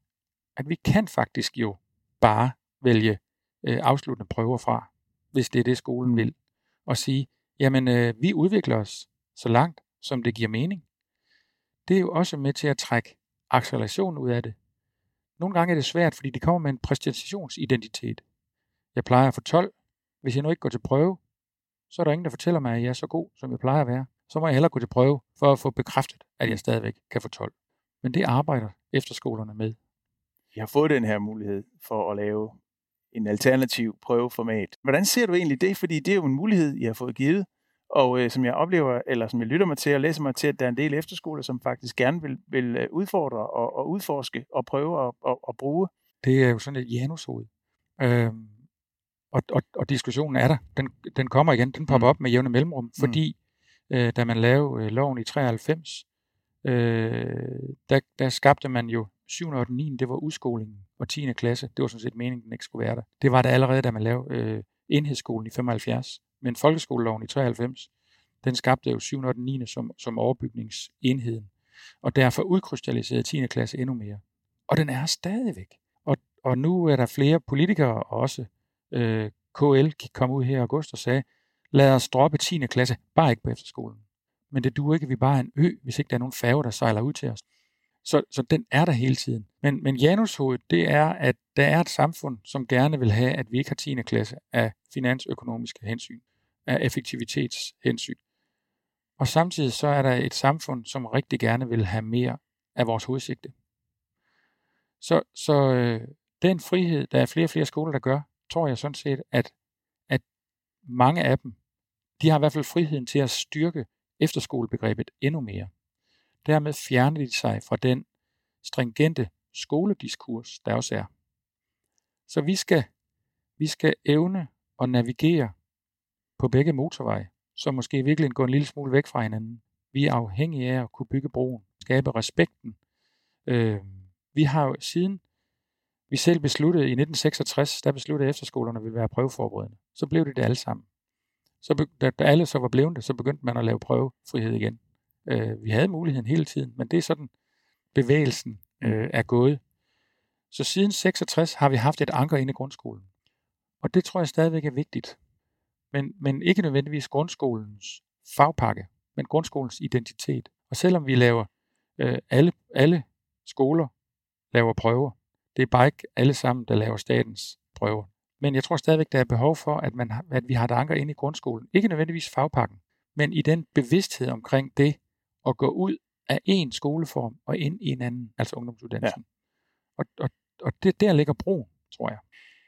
at vi kan faktisk jo bare vælge øh, afsluttende prøver fra, hvis det er det, skolen vil, og sige, jamen, øh, vi udvikler os så langt, som det giver mening. Det er jo også med til at trække acceleration ud af det. Nogle gange er det svært, fordi det kommer med en præstationsidentitet. Jeg plejer at få 12. Hvis jeg nu ikke går til prøve, så er der ingen, der fortæller mig, at jeg er så god, som jeg plejer at være. Så må jeg hellere gå til prøve, for at få bekræftet, at jeg stadigvæk kan få 12. Men det arbejder efterskolerne med. Vi har fået den her mulighed for at lave en alternativ prøveformat. Hvordan ser du egentlig det? Fordi det er jo en mulighed, I har fået givet, og øh, som jeg oplever, eller som jeg lytter mig til og læser mig til, at der er en del efterskoler, som faktisk gerne vil, vil øh, udfordre og, og udforske og prøve at, at, at bruge. Det er jo sådan et janushoved. Øhm, og, og, og diskussionen er der. Den, den kommer igen. Den popper mm. op med jævne mellemrum, mm. fordi øh, da man lavede øh, loven i 93, øh, der, der skabte man jo 7. og 9. det var udskolingen, og 10. klasse, det var sådan set meningen, den ikke skulle være der. Det var det allerede, da man lavede øh, enhedsskolen i 75. Men folkeskoleloven i 93, den skabte jo 7. og 9. som, som overbygningsenheden. Og derfor udkrystalliserede 10. klasse endnu mere. Og den er stadigvæk. Og, og nu er der flere politikere og også øh, KL kom ud her i august og sagde, lad os droppe 10. klasse, bare ikke på efterskolen. Men det duer ikke, at vi bare er en ø, hvis ikke der er nogen færge, der sejler ud til os. Så, så den er der hele tiden. Men, men Janushovedet, det er, at der er et samfund, som gerne vil have, at vi ikke har 10. klasse af finansøkonomiske hensyn, af effektivitetshensyn. Og samtidig så er der et samfund, som rigtig gerne vil have mere af vores hovedsigte. Så, så øh, den frihed, der er flere og flere skoler, der gør, tror jeg sådan set, at, at mange af dem, de har i hvert fald friheden til at styrke efterskolebegrebet endnu mere. Dermed fjerner de sig fra den stringente skolediskurs, der også er. Så vi skal, vi skal evne at navigere på begge motorveje, så måske virkelig gå en lille smule væk fra hinanden. Vi er afhængige af at kunne bygge broen, skabe respekten. Øh, vi har jo siden vi selv besluttede i 1966, der besluttede efterskolerne ville være prøveforberedende. Så blev det det alle sammen. Så da, da alle så var blevet det, så begyndte man at lave prøvefrihed igen. Øh, vi havde muligheden hele tiden, men det er sådan, bevægelsen øh, er gået. Så siden 66 har vi haft et anker inde i grundskolen. Og det tror jeg stadigvæk er vigtigt. Men, men ikke nødvendigvis grundskolens fagpakke, men grundskolens identitet. Og selvom vi laver øh, alle, alle skoler laver prøver, det er bare ikke alle sammen, der laver statens prøver. Men jeg tror stadigvæk, der er behov for, at, man, at vi har et anker inde i grundskolen. Ikke nødvendigvis fagpakken, men i den bevidsthed omkring det, at gå ud af en skoleform og ind i en anden, altså ungdomsuddannelsen. Ja. Og, og, og det der ligger bro, tror jeg.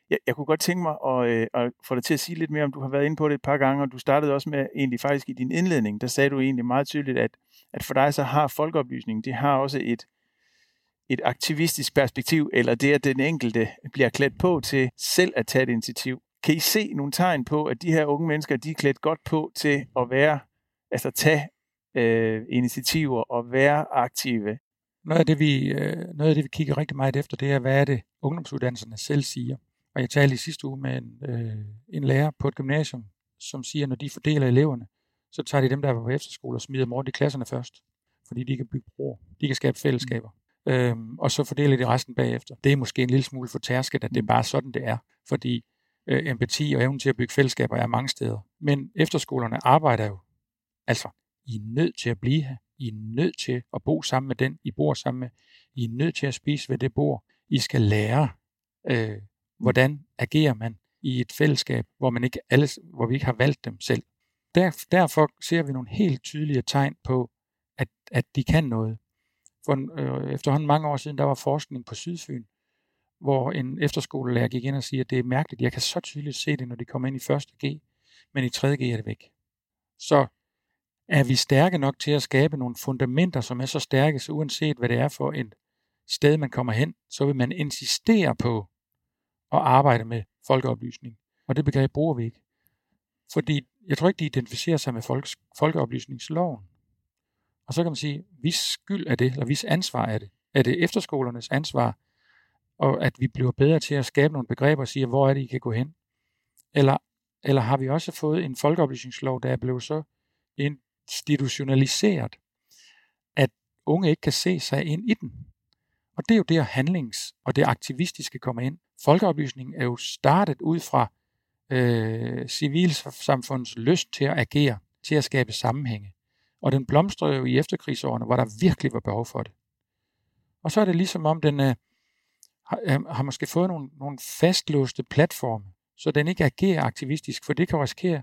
Jeg, jeg kunne godt tænke mig at, øh, at få dig til at sige lidt mere om, du har været inde på det et par gange, og du startede også med, egentlig faktisk i din indledning, der sagde du egentlig meget tydeligt, at, at for dig så har folkeoplysning, det har også et, et aktivistisk perspektiv, eller det, at den enkelte bliver klædt på til selv at tage et initiativ. Kan I se nogle tegn på, at de her unge mennesker, de er klædt godt på til at være, altså tage øh, initiativer og være aktive? Noget af, det, vi, øh, noget af det, vi kigger rigtig meget efter, det er, hvad er det, ungdomsuddannelserne selv siger. Og jeg talte i sidste uge med en, øh, en lærer på et gymnasium, som siger, at når de fordeler eleverne, så tager de dem, der var på efterskole og smider dem rundt i klasserne først. Fordi de kan bygge broer, de kan skabe fællesskaber øh, og så fordeler de resten bagefter. Det er måske en lille smule for tærsket, at det er bare sådan, det er. Fordi øh, empati og evnen til at bygge fællesskaber er mange steder. Men efterskolerne arbejder jo, altså, I er nødt til at blive her. I er nødt til at bo sammen med den, I bor sammen med. I er nødt til at spise ved det bord. I skal lære, øh, hvordan agerer man i et fællesskab, hvor, man ikke alle, hvor vi ikke har valgt dem selv. Der, derfor ser vi nogle helt tydelige tegn på, at, at de kan noget. For øh, efterhånden mange år siden, der var forskning på Sydfyn, hvor en efterskolelærer gik ind og siger, at det er mærkeligt, jeg kan så tydeligt se det, når de kommer ind i første G, men i 3. G er det væk. Så er vi stærke nok til at skabe nogle fundamenter, som er så stærke, så uanset hvad det er for et sted, man kommer hen, så vil man insistere på at arbejde med folkeoplysning. Og det begreb bruger vi ikke. Fordi jeg tror ikke, de identificerer sig med folks, folkeoplysningsloven. Og så kan man sige, hvis skyld er det, eller hvis ansvar er det? Er det efterskolernes ansvar, og at vi bliver bedre til at skabe nogle begreber og sige, hvor er det, I kan gå hen? Eller, eller har vi også fået en folkeoplysningslov, der er blevet så institutionaliseret, at unge ikke kan se sig ind i den? Og det er jo der handlings- og det aktivistiske kommer ind. Folkeoplysningen er jo startet ud fra øh, civilsamfundets lyst til at agere, til at skabe sammenhænge. Og den blomstrede jo i efterkrigsårene, hvor der virkelig var behov for det. Og så er det ligesom om, den øh, har, øh, har måske fået nogle, nogle fastlåste platforme, så den ikke agerer aktivistisk, for det kan risikere,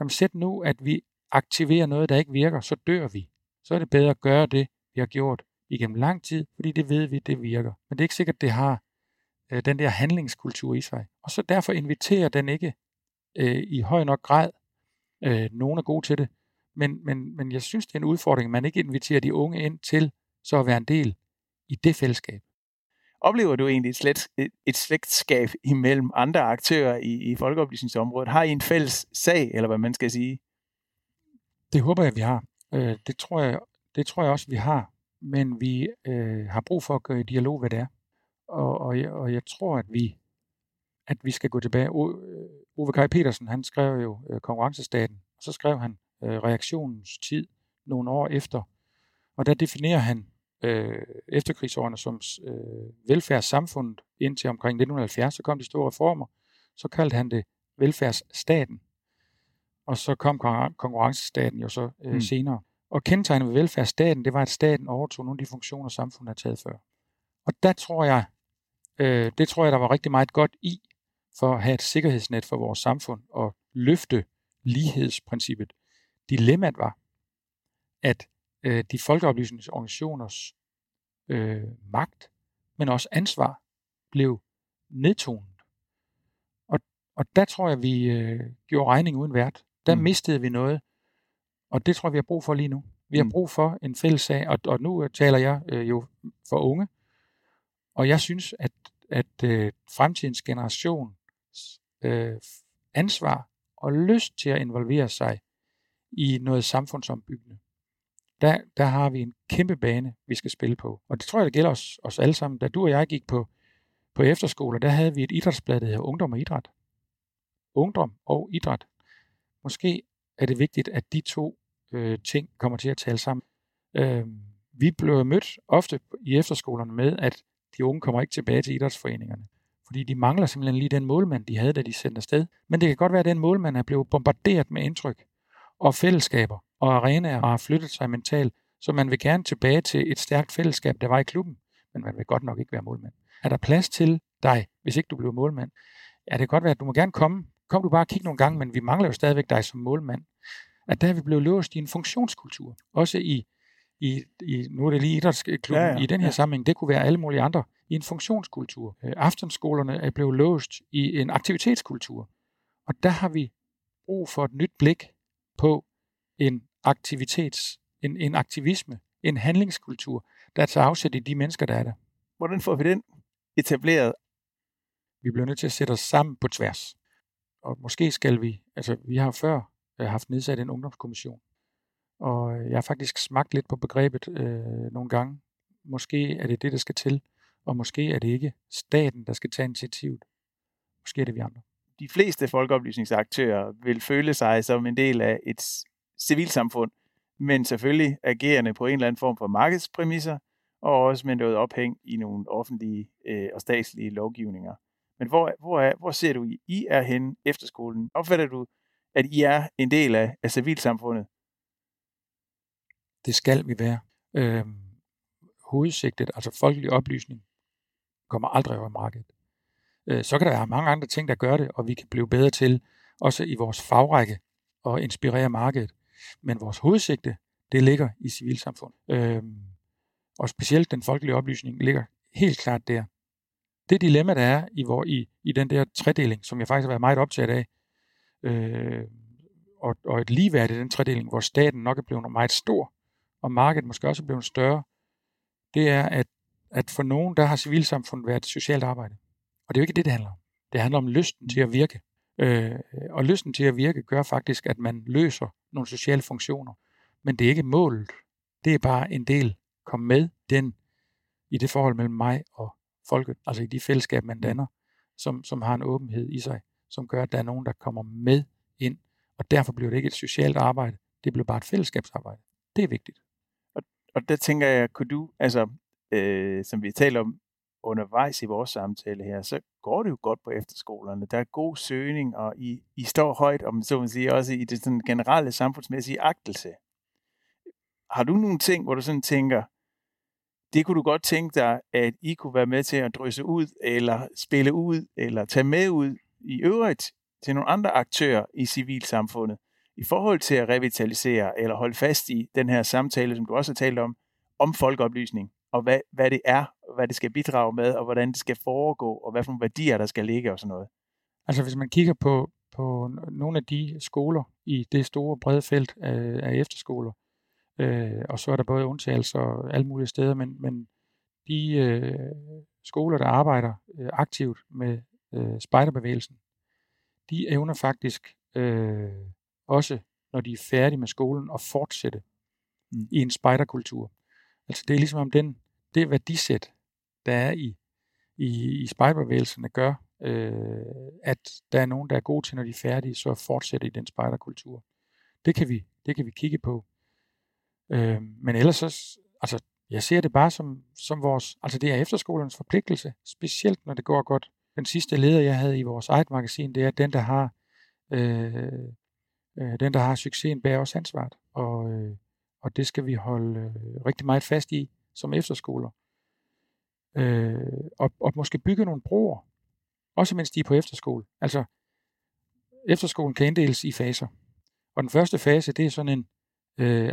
jamen sæt nu, at vi aktiverer noget, der ikke virker, så dør vi. Så er det bedre at gøre det, vi har gjort igennem lang tid, fordi det ved vi, det virker. Men det er ikke sikkert, det har øh, den der handlingskultur i sig. Og så derfor inviterer den ikke øh, i høj nok grad, øh, nogen er gode til det, men, men, men jeg synes, det er en udfordring, at man ikke inviterer de unge ind til så at være en del i det fællesskab. Oplever du egentlig et, slet, et, et slægtskab imellem andre aktører i, i folkeoplysningsområdet? Har I en fælles sag, eller hvad man skal sige? Det håber jeg, vi har. Øh, det, tror jeg, det tror jeg også, vi har. Men vi øh, har brug for at gøre i dialog, hvad det er. Og, og, jeg, og jeg tror, at vi, at vi skal gå tilbage. O, øh, Ove Kaj Petersen, han skrev jo øh, konkurrencestaten, og så skrev han øh, reaktionens tid nogle år efter. Og der definerer han øh, efterkrigsårene som øh, velfærdssamfundet indtil omkring 1970, så kom de store reformer, så kaldte han det velfærdsstaten. Og så kom konkurrencestaten jo så øh, mm. senere. Og kendetegnet ved velfærdsstaten, det var, at staten overtog nogle af de funktioner, samfundet havde taget før. Og der tror jeg, øh, det tror jeg, der var rigtig meget godt i, for at have et sikkerhedsnet for vores samfund og løfte lighedsprincippet. Dilemmaet var, at øh, de folkeoplysningsorganisationers øh, magt, men også ansvar, blev nedtonet. Og, og der tror jeg, vi øh, gjorde regning uden vært. Der mm. mistede vi noget, og det tror jeg, vi har brug for lige nu. Vi har mm. brug for en fælles sag, og, og nu taler jeg øh, jo for unge, og jeg synes, at, at øh, fremtidens generations øh, ansvar og lyst til at involvere sig i noget samfundsombyggende, der, der har vi en kæmpe bane, vi skal spille på. Og det tror jeg, det gælder os, os alle sammen. Da du og jeg gik på, på efterskole, der havde vi et idrætsblad, der hedder Ungdom og Idræt. Ungdom og idræt. Måske er det vigtigt, at de to øh, ting kommer til at tale sammen. Øh, vi blev mødt ofte i efterskolerne med, at de unge kommer ikke tilbage til idrætsforeningerne. Fordi de mangler simpelthen lige den målmand, de havde, da de sendte afsted. Men det kan godt være, at den målmand er blevet bombarderet med indtryk og fællesskaber og arenaer og har flyttet sig mentalt. Så man vil gerne tilbage til et stærkt fællesskab, der var i klubben, men man vil godt nok ikke være målmand. Er der plads til dig, hvis ikke du bliver målmand? Ja, det kan godt være, at du må gerne komme. Kom du bare og kig nogle gange, men vi mangler jo stadigvæk dig som målmand. At der er vi blevet låst i en funktionskultur. Også i, i, i nu er det lige idrætsklubben ja, ja, i den her ja. sammenhæng, det kunne være alle mulige andre, i en funktionskultur. Øh, aftenskolerne er blevet låst i en aktivitetskultur. Og der har vi brug for et nyt blik på en aktivitets, en, en aktivisme, en handlingskultur, der tager afsæt i de mennesker, der er der. Hvordan får vi den etableret? Vi bliver nødt til at sætte os sammen på tværs. Og måske skal vi, altså vi har før øh, haft nedsat en ungdomskommission, og jeg har faktisk smagt lidt på begrebet øh, nogle gange. Måske er det det, der skal til, og måske er det ikke staten, der skal tage initiativet. Måske er det vi andre. De fleste folkeoplysningsaktører vil føle sig som en del af et civilsamfund, men selvfølgelig agerende på en eller anden form for markedspræmisser, og også med noget ophæng i nogle offentlige øh, og statslige lovgivninger. Men hvor, hvor, er, hvor ser du, I er henne efter skolen? Opfatter du, at I er en del af, af civilsamfundet? Det skal vi være. Øh, hovedsigtet, altså folkelig oplysning, kommer aldrig over markedet. Øh, så kan der være mange andre ting, der gør det, og vi kan blive bedre til, også i vores fagrække, at inspirere markedet. Men vores hovedsigte, det ligger i civilsamfund. Øh, og specielt den folkelige oplysning ligger helt klart der. Det dilemma, der er i, hvor, i, i den der tredeling, som jeg faktisk har været meget optaget af, øh, og, og et ligeværd i den tredeling, hvor staten nok er blevet meget stor, og markedet måske også er blevet større, det er, at, at for nogen, der har civilsamfundet været socialt arbejde. Og det er jo ikke det, det handler om. Det handler om lysten til at virke. Øh, og lysten til at virke gør faktisk, at man løser nogle sociale funktioner. Men det er ikke målet. Det er bare en del. Kom med den i det forhold mellem mig og folket, altså i de fællesskab, man danner, som, som har en åbenhed i sig, som gør, at der er nogen, der kommer med ind. Og derfor bliver det ikke et socialt arbejde, det bliver bare et fællesskabsarbejde. Det er vigtigt. Og, og der tænker jeg, kunne du, altså, øh, som vi taler om undervejs i vores samtale her, så går det jo godt på efterskolerne. Der er god søgning, og I, I står højt, om så man sige, også i det sådan generelle samfundsmæssige agtelse. Har du nogle ting, hvor du sådan tænker, det kunne du godt tænke dig, at I kunne være med til at drysse ud, eller spille ud, eller tage med ud i øvrigt til nogle andre aktører i civilsamfundet, i forhold til at revitalisere eller holde fast i den her samtale, som du også har talt om, om folkeoplysning, og hvad, hvad det er, og hvad det skal bidrage med, og hvordan det skal foregå, og hvad for nogle værdier, der skal ligge og sådan noget. Altså hvis man kigger på, på nogle af de skoler i det store brede felt af, af efterskoler, øh, og så er der både undtagelser og alle mulige steder, men, men de øh, skoler, der arbejder øh, aktivt med øh, spejderbevægelsen, de evner faktisk øh, også, når de er færdige med skolen, at fortsætte mm. i en spejderkultur. Altså det er ligesom om den, det værdisæt, der er i, i, i spejderbevægelserne, gør, øh, at der er nogen, der er gode til, når de er færdige, så fortsætter fortsætte i den spejderkultur. Det kan vi, det kan vi kigge på. Øh, men ellers så, altså, jeg ser det bare som, som vores, altså det er efterskolernes forpligtelse, specielt når det går godt. Den sidste leder, jeg havde i vores eget magasin, det er den, der har, øh, øh, den, der har succesen bærer også ansvaret. Og, øh, og det skal vi holde øh, rigtig meget fast i som efterskoler. Øh, og, og måske bygge nogle broer, også mens de er på efterskole. Altså, efterskolen kan inddeles i faser. Og den første fase, det er sådan en, øh,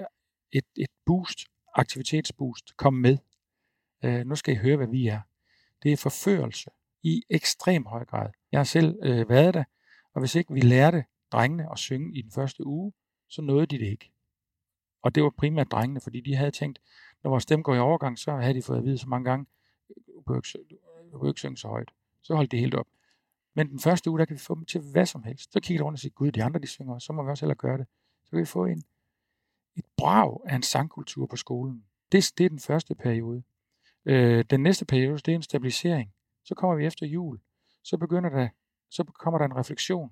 et, et boost, aktivitetsboost. Kom med. Øh, nu skal I høre, hvad vi er. Det er forførelse i ekstrem høj grad. Jeg har selv øh, været der, og hvis ikke vi lærte drengene at synge i den første uge, så nåede de det ikke. Og det var primært drengene, fordi de havde tænkt, når vores stemme går i overgang, så havde de fået at vide så mange gange, du kan ikke, øh, ikke synge så højt. Så holdt de helt op. Men den første uge, der kan vi få dem til hvad som helst. Så kigger de rundt og siger, gud, de andre de synger, så må vi også heller gøre det. Så kan vi få en, et brag af en sangkultur på skolen. Det, det er den første periode. Øh, den næste periode, det er en stabilisering. Så kommer vi efter jul. Så begynder der, så kommer der en refleksion.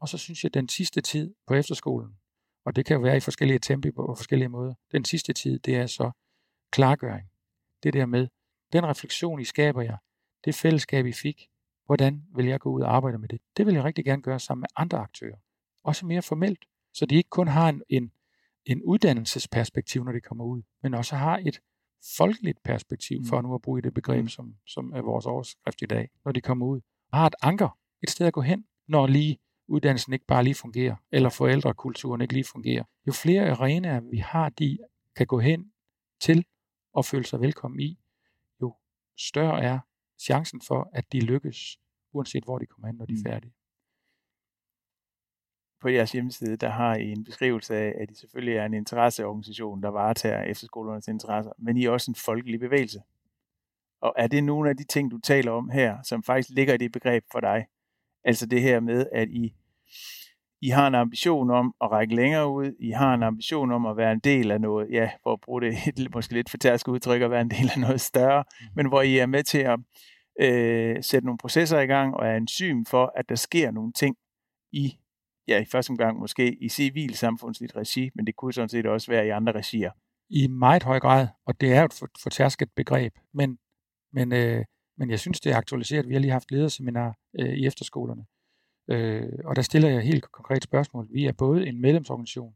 Og så synes jeg, at den sidste tid på efterskolen, og det kan jo være i forskellige tempi på forskellige måder, den sidste tid, det er så klargøring. Det der med, den refleksion, I skaber jer, det fællesskab, I fik, hvordan vil jeg gå ud og arbejde med det? Det vil jeg rigtig gerne gøre sammen med andre aktører. Også mere formelt, så de ikke kun har en, en, en uddannelsesperspektiv, når de kommer ud, men også har et folkeligt perspektiv, for mm. nu at bruge det begreb, mm. som, som er vores overskrift i dag, når de kommer ud. Har et anker, et sted at gå hen, når lige uddannelsen ikke bare lige fungerer, eller forældrekulturen ikke lige fungerer. Jo flere arenaer vi har, de kan gå hen til at føle sig velkommen i, jo større er chancen for, at de lykkes, uanset hvor de kommer hen, når de er Mm. færdige. På jeres hjemmeside, der har I en beskrivelse af, at I selvfølgelig er en interesseorganisation, der varetager efterskolernes interesser, men I er også en folkelig bevægelse. Og er det nogle af de ting, du taler om her, som faktisk ligger i det begreb for dig? Altså det her med, at I, I har en ambition om at række længere ud, I har en ambition om at være en del af noget, ja, for at bruge det et måske lidt fortærsket udtryk, at være en del af noget større, men hvor I er med til at øh, sætte nogle processer i gang, og er en syn for, at der sker nogle ting i, ja, i første omgang måske i civil samfundsligt regi, men det kunne sådan set også være i andre regier. I meget høj grad, og det er jo et for- fortærsket begreb, men, men, øh, men jeg synes, det er aktualiseret. Vi har lige haft lederseminar øh, i efterskolerne, øh, og der stiller jeg helt konkret spørgsmål. Vi er både en medlemsorganisation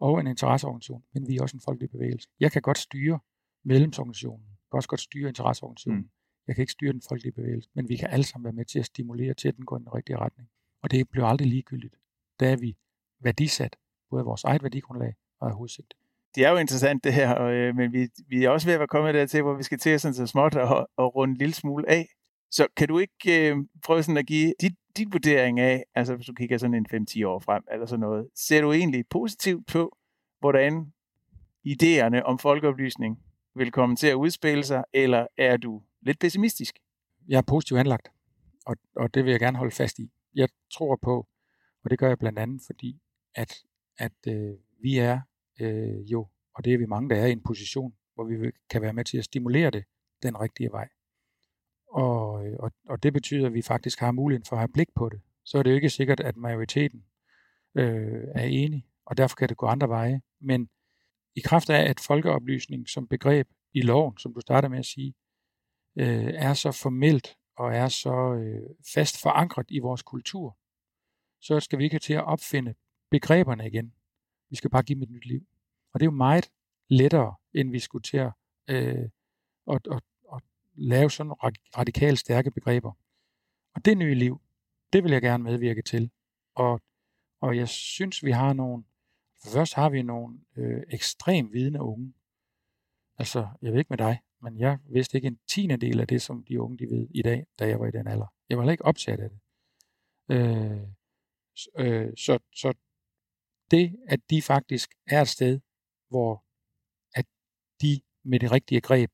og en interesseorganisation, men vi er også en folkelig bevægelse. Jeg kan godt styre medlemsorganisationen, jeg kan også godt styre interesseorganisationen. Mm. Jeg kan ikke styre den folkelige bevægelse, men vi kan alle sammen være med til at stimulere til, at den går i den rigtige retning. Og det bliver aldrig ligegyldigt. Der er vi værdisat, både af vores eget værdigrundlag og af hovedsigtet. Det er jo interessant det her, og, øh, men vi, vi er også ved at være kommet dertil, hvor vi skal til sådan så småt og, og runde en lille smule af. Så kan du ikke øh, prøve sådan at give dit, dit vurdering af, altså hvis du kigger sådan en 5-10 år frem, eller sådan noget, ser du egentlig positivt på, hvordan idéerne om folkeoplysning vil komme til at udspille sig, eller er du lidt pessimistisk? jeg er positivt anlagt, og, og det vil jeg gerne holde fast i. Jeg tror på, og det gør jeg blandt andet, fordi at, at øh, vi er øh, jo, og det er vi mange, der er i en position, hvor vi kan være med til at stimulere det den rigtige vej. Og, øh, og, og det betyder, at vi faktisk har muligheden for at have blik på det. Så er det jo ikke sikkert, at majoriteten øh, er enig, og derfor kan det gå andre veje. Men i kraft af, at folkeoplysning som begreb i loven, som du starter med at sige, øh, er så formelt og er så øh, fast forankret i vores kultur, så skal vi ikke til at opfinde begreberne igen. Vi skal bare give dem et nyt liv. Og det er jo meget lettere, end vi skulle til at, øh, at, at, at lave sådan radikalt stærke begreber. Og det nye liv, det vil jeg gerne medvirke til. Og, og jeg synes, vi har nogle, for først har vi nogle øh, ekstrem vidende unge. Altså, jeg ved ikke med dig, men jeg vidste ikke en tiende del af det, som de unge de ved i dag, da jeg var i den alder. Jeg var heller ikke opsat af det. Øh, øh, så, så det, at de faktisk er et sted, hvor at de med det rigtige greb,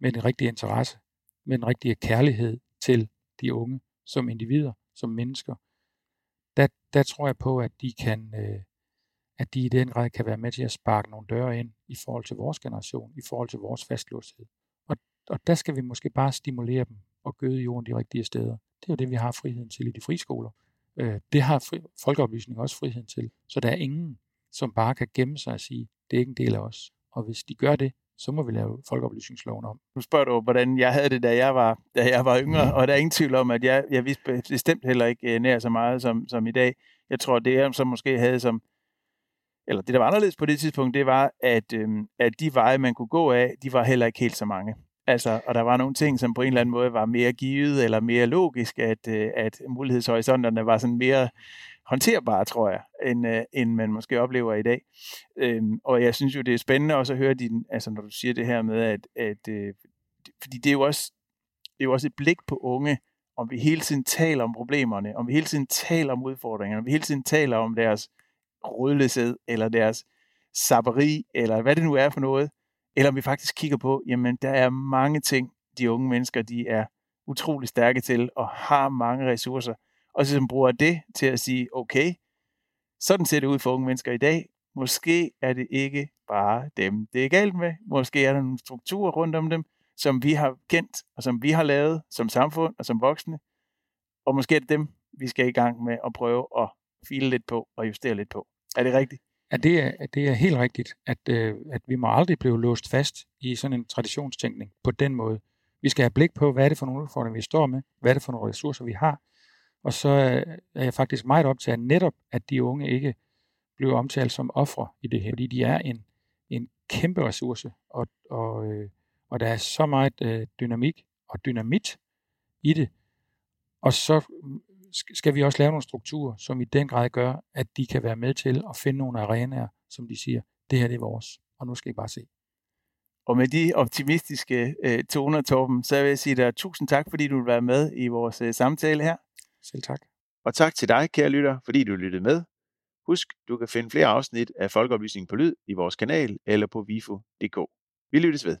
med den rigtige interesse, med den rigtige kærlighed til de unge som individer, som mennesker, der, der tror jeg på, at de kan, øh, at de i den grad kan være med til at sparke nogle døre ind i forhold til vores generation, i forhold til vores fastlåshed. Og, og der skal vi måske bare stimulere dem og gøde jorden de rigtige steder. Det er jo det, vi har friheden til i de friskoler. Øh, det har fri, folkeoplysning også friheden til. Så der er ingen, som bare kan gemme sig og sige, det er ikke en del af os. Og hvis de gør det, så må vi lave folkeoplysningsloven om. Nu spørger du, hvordan jeg havde det, da jeg var, da jeg var yngre, og der er ingen tvivl om, at jeg, jeg vidste bestemt heller ikke øh, nær så meget som, som i dag. Jeg tror, det jeg så måske havde som, eller det der var anderledes på det tidspunkt, det var, at, øhm, at de veje, man kunne gå af, de var heller ikke helt så mange. Altså, og der var nogle ting, som på en eller anden måde var mere givet, eller mere logisk, at, øh, at mulighedshorisonterne var sådan mere håndterbare, tror jeg, end, øh, end man måske oplever i dag. Øhm, og jeg synes jo, det er spændende også at høre din, altså når du siger det her med, at, at øh, fordi det er jo også det er jo også et blik på unge, om vi hele tiden taler om problemerne, om vi hele tiden taler om udfordringerne, om vi hele tiden taler om deres rådløshed, eller deres saberi, eller hvad det nu er for noget, eller om vi faktisk kigger på, jamen der er mange ting, de unge mennesker, de er utrolig stærke til, og har mange ressourcer, og så ligesom bruger det til at sige, okay, sådan ser det ud for unge mennesker i dag, måske er det ikke bare dem, det er galt med, måske er der nogle strukturer rundt om dem, som vi har kendt, og som vi har lavet som samfund og som voksne. Og måske er det dem, vi skal i gang med at prøve at file lidt på og justere lidt på. Er det rigtigt? At det er, det er helt rigtigt, at, øh, at vi må aldrig blive låst fast i sådan en traditionstænkning på den måde. Vi skal have blik på, hvad er det for nogle udfordringer, vi står med, hvad er det for nogle ressourcer, vi har. Og så øh, er jeg faktisk meget optaget af netop, at de unge ikke bliver omtalt som ofre i det her, fordi de er en, en kæmpe ressource, og, og, øh, og der er så meget øh, dynamik og dynamit i det. Og så skal vi også lave nogle strukturer, som i den grad gør, at de kan være med til at finde nogle arenaer, som de siger, det her det er vores, og nu skal I bare se. Og med de optimistiske øh, toner, Torben, så vil jeg sige dig tusind tak, fordi du vil være med i vores øh, samtale her. Selv tak. Og tak til dig, kære lytter, fordi du lyttede med. Husk, du kan finde flere afsnit af Folkeoplysning på Lyd i vores kanal eller på vifo.dk. Vi lyttes ved.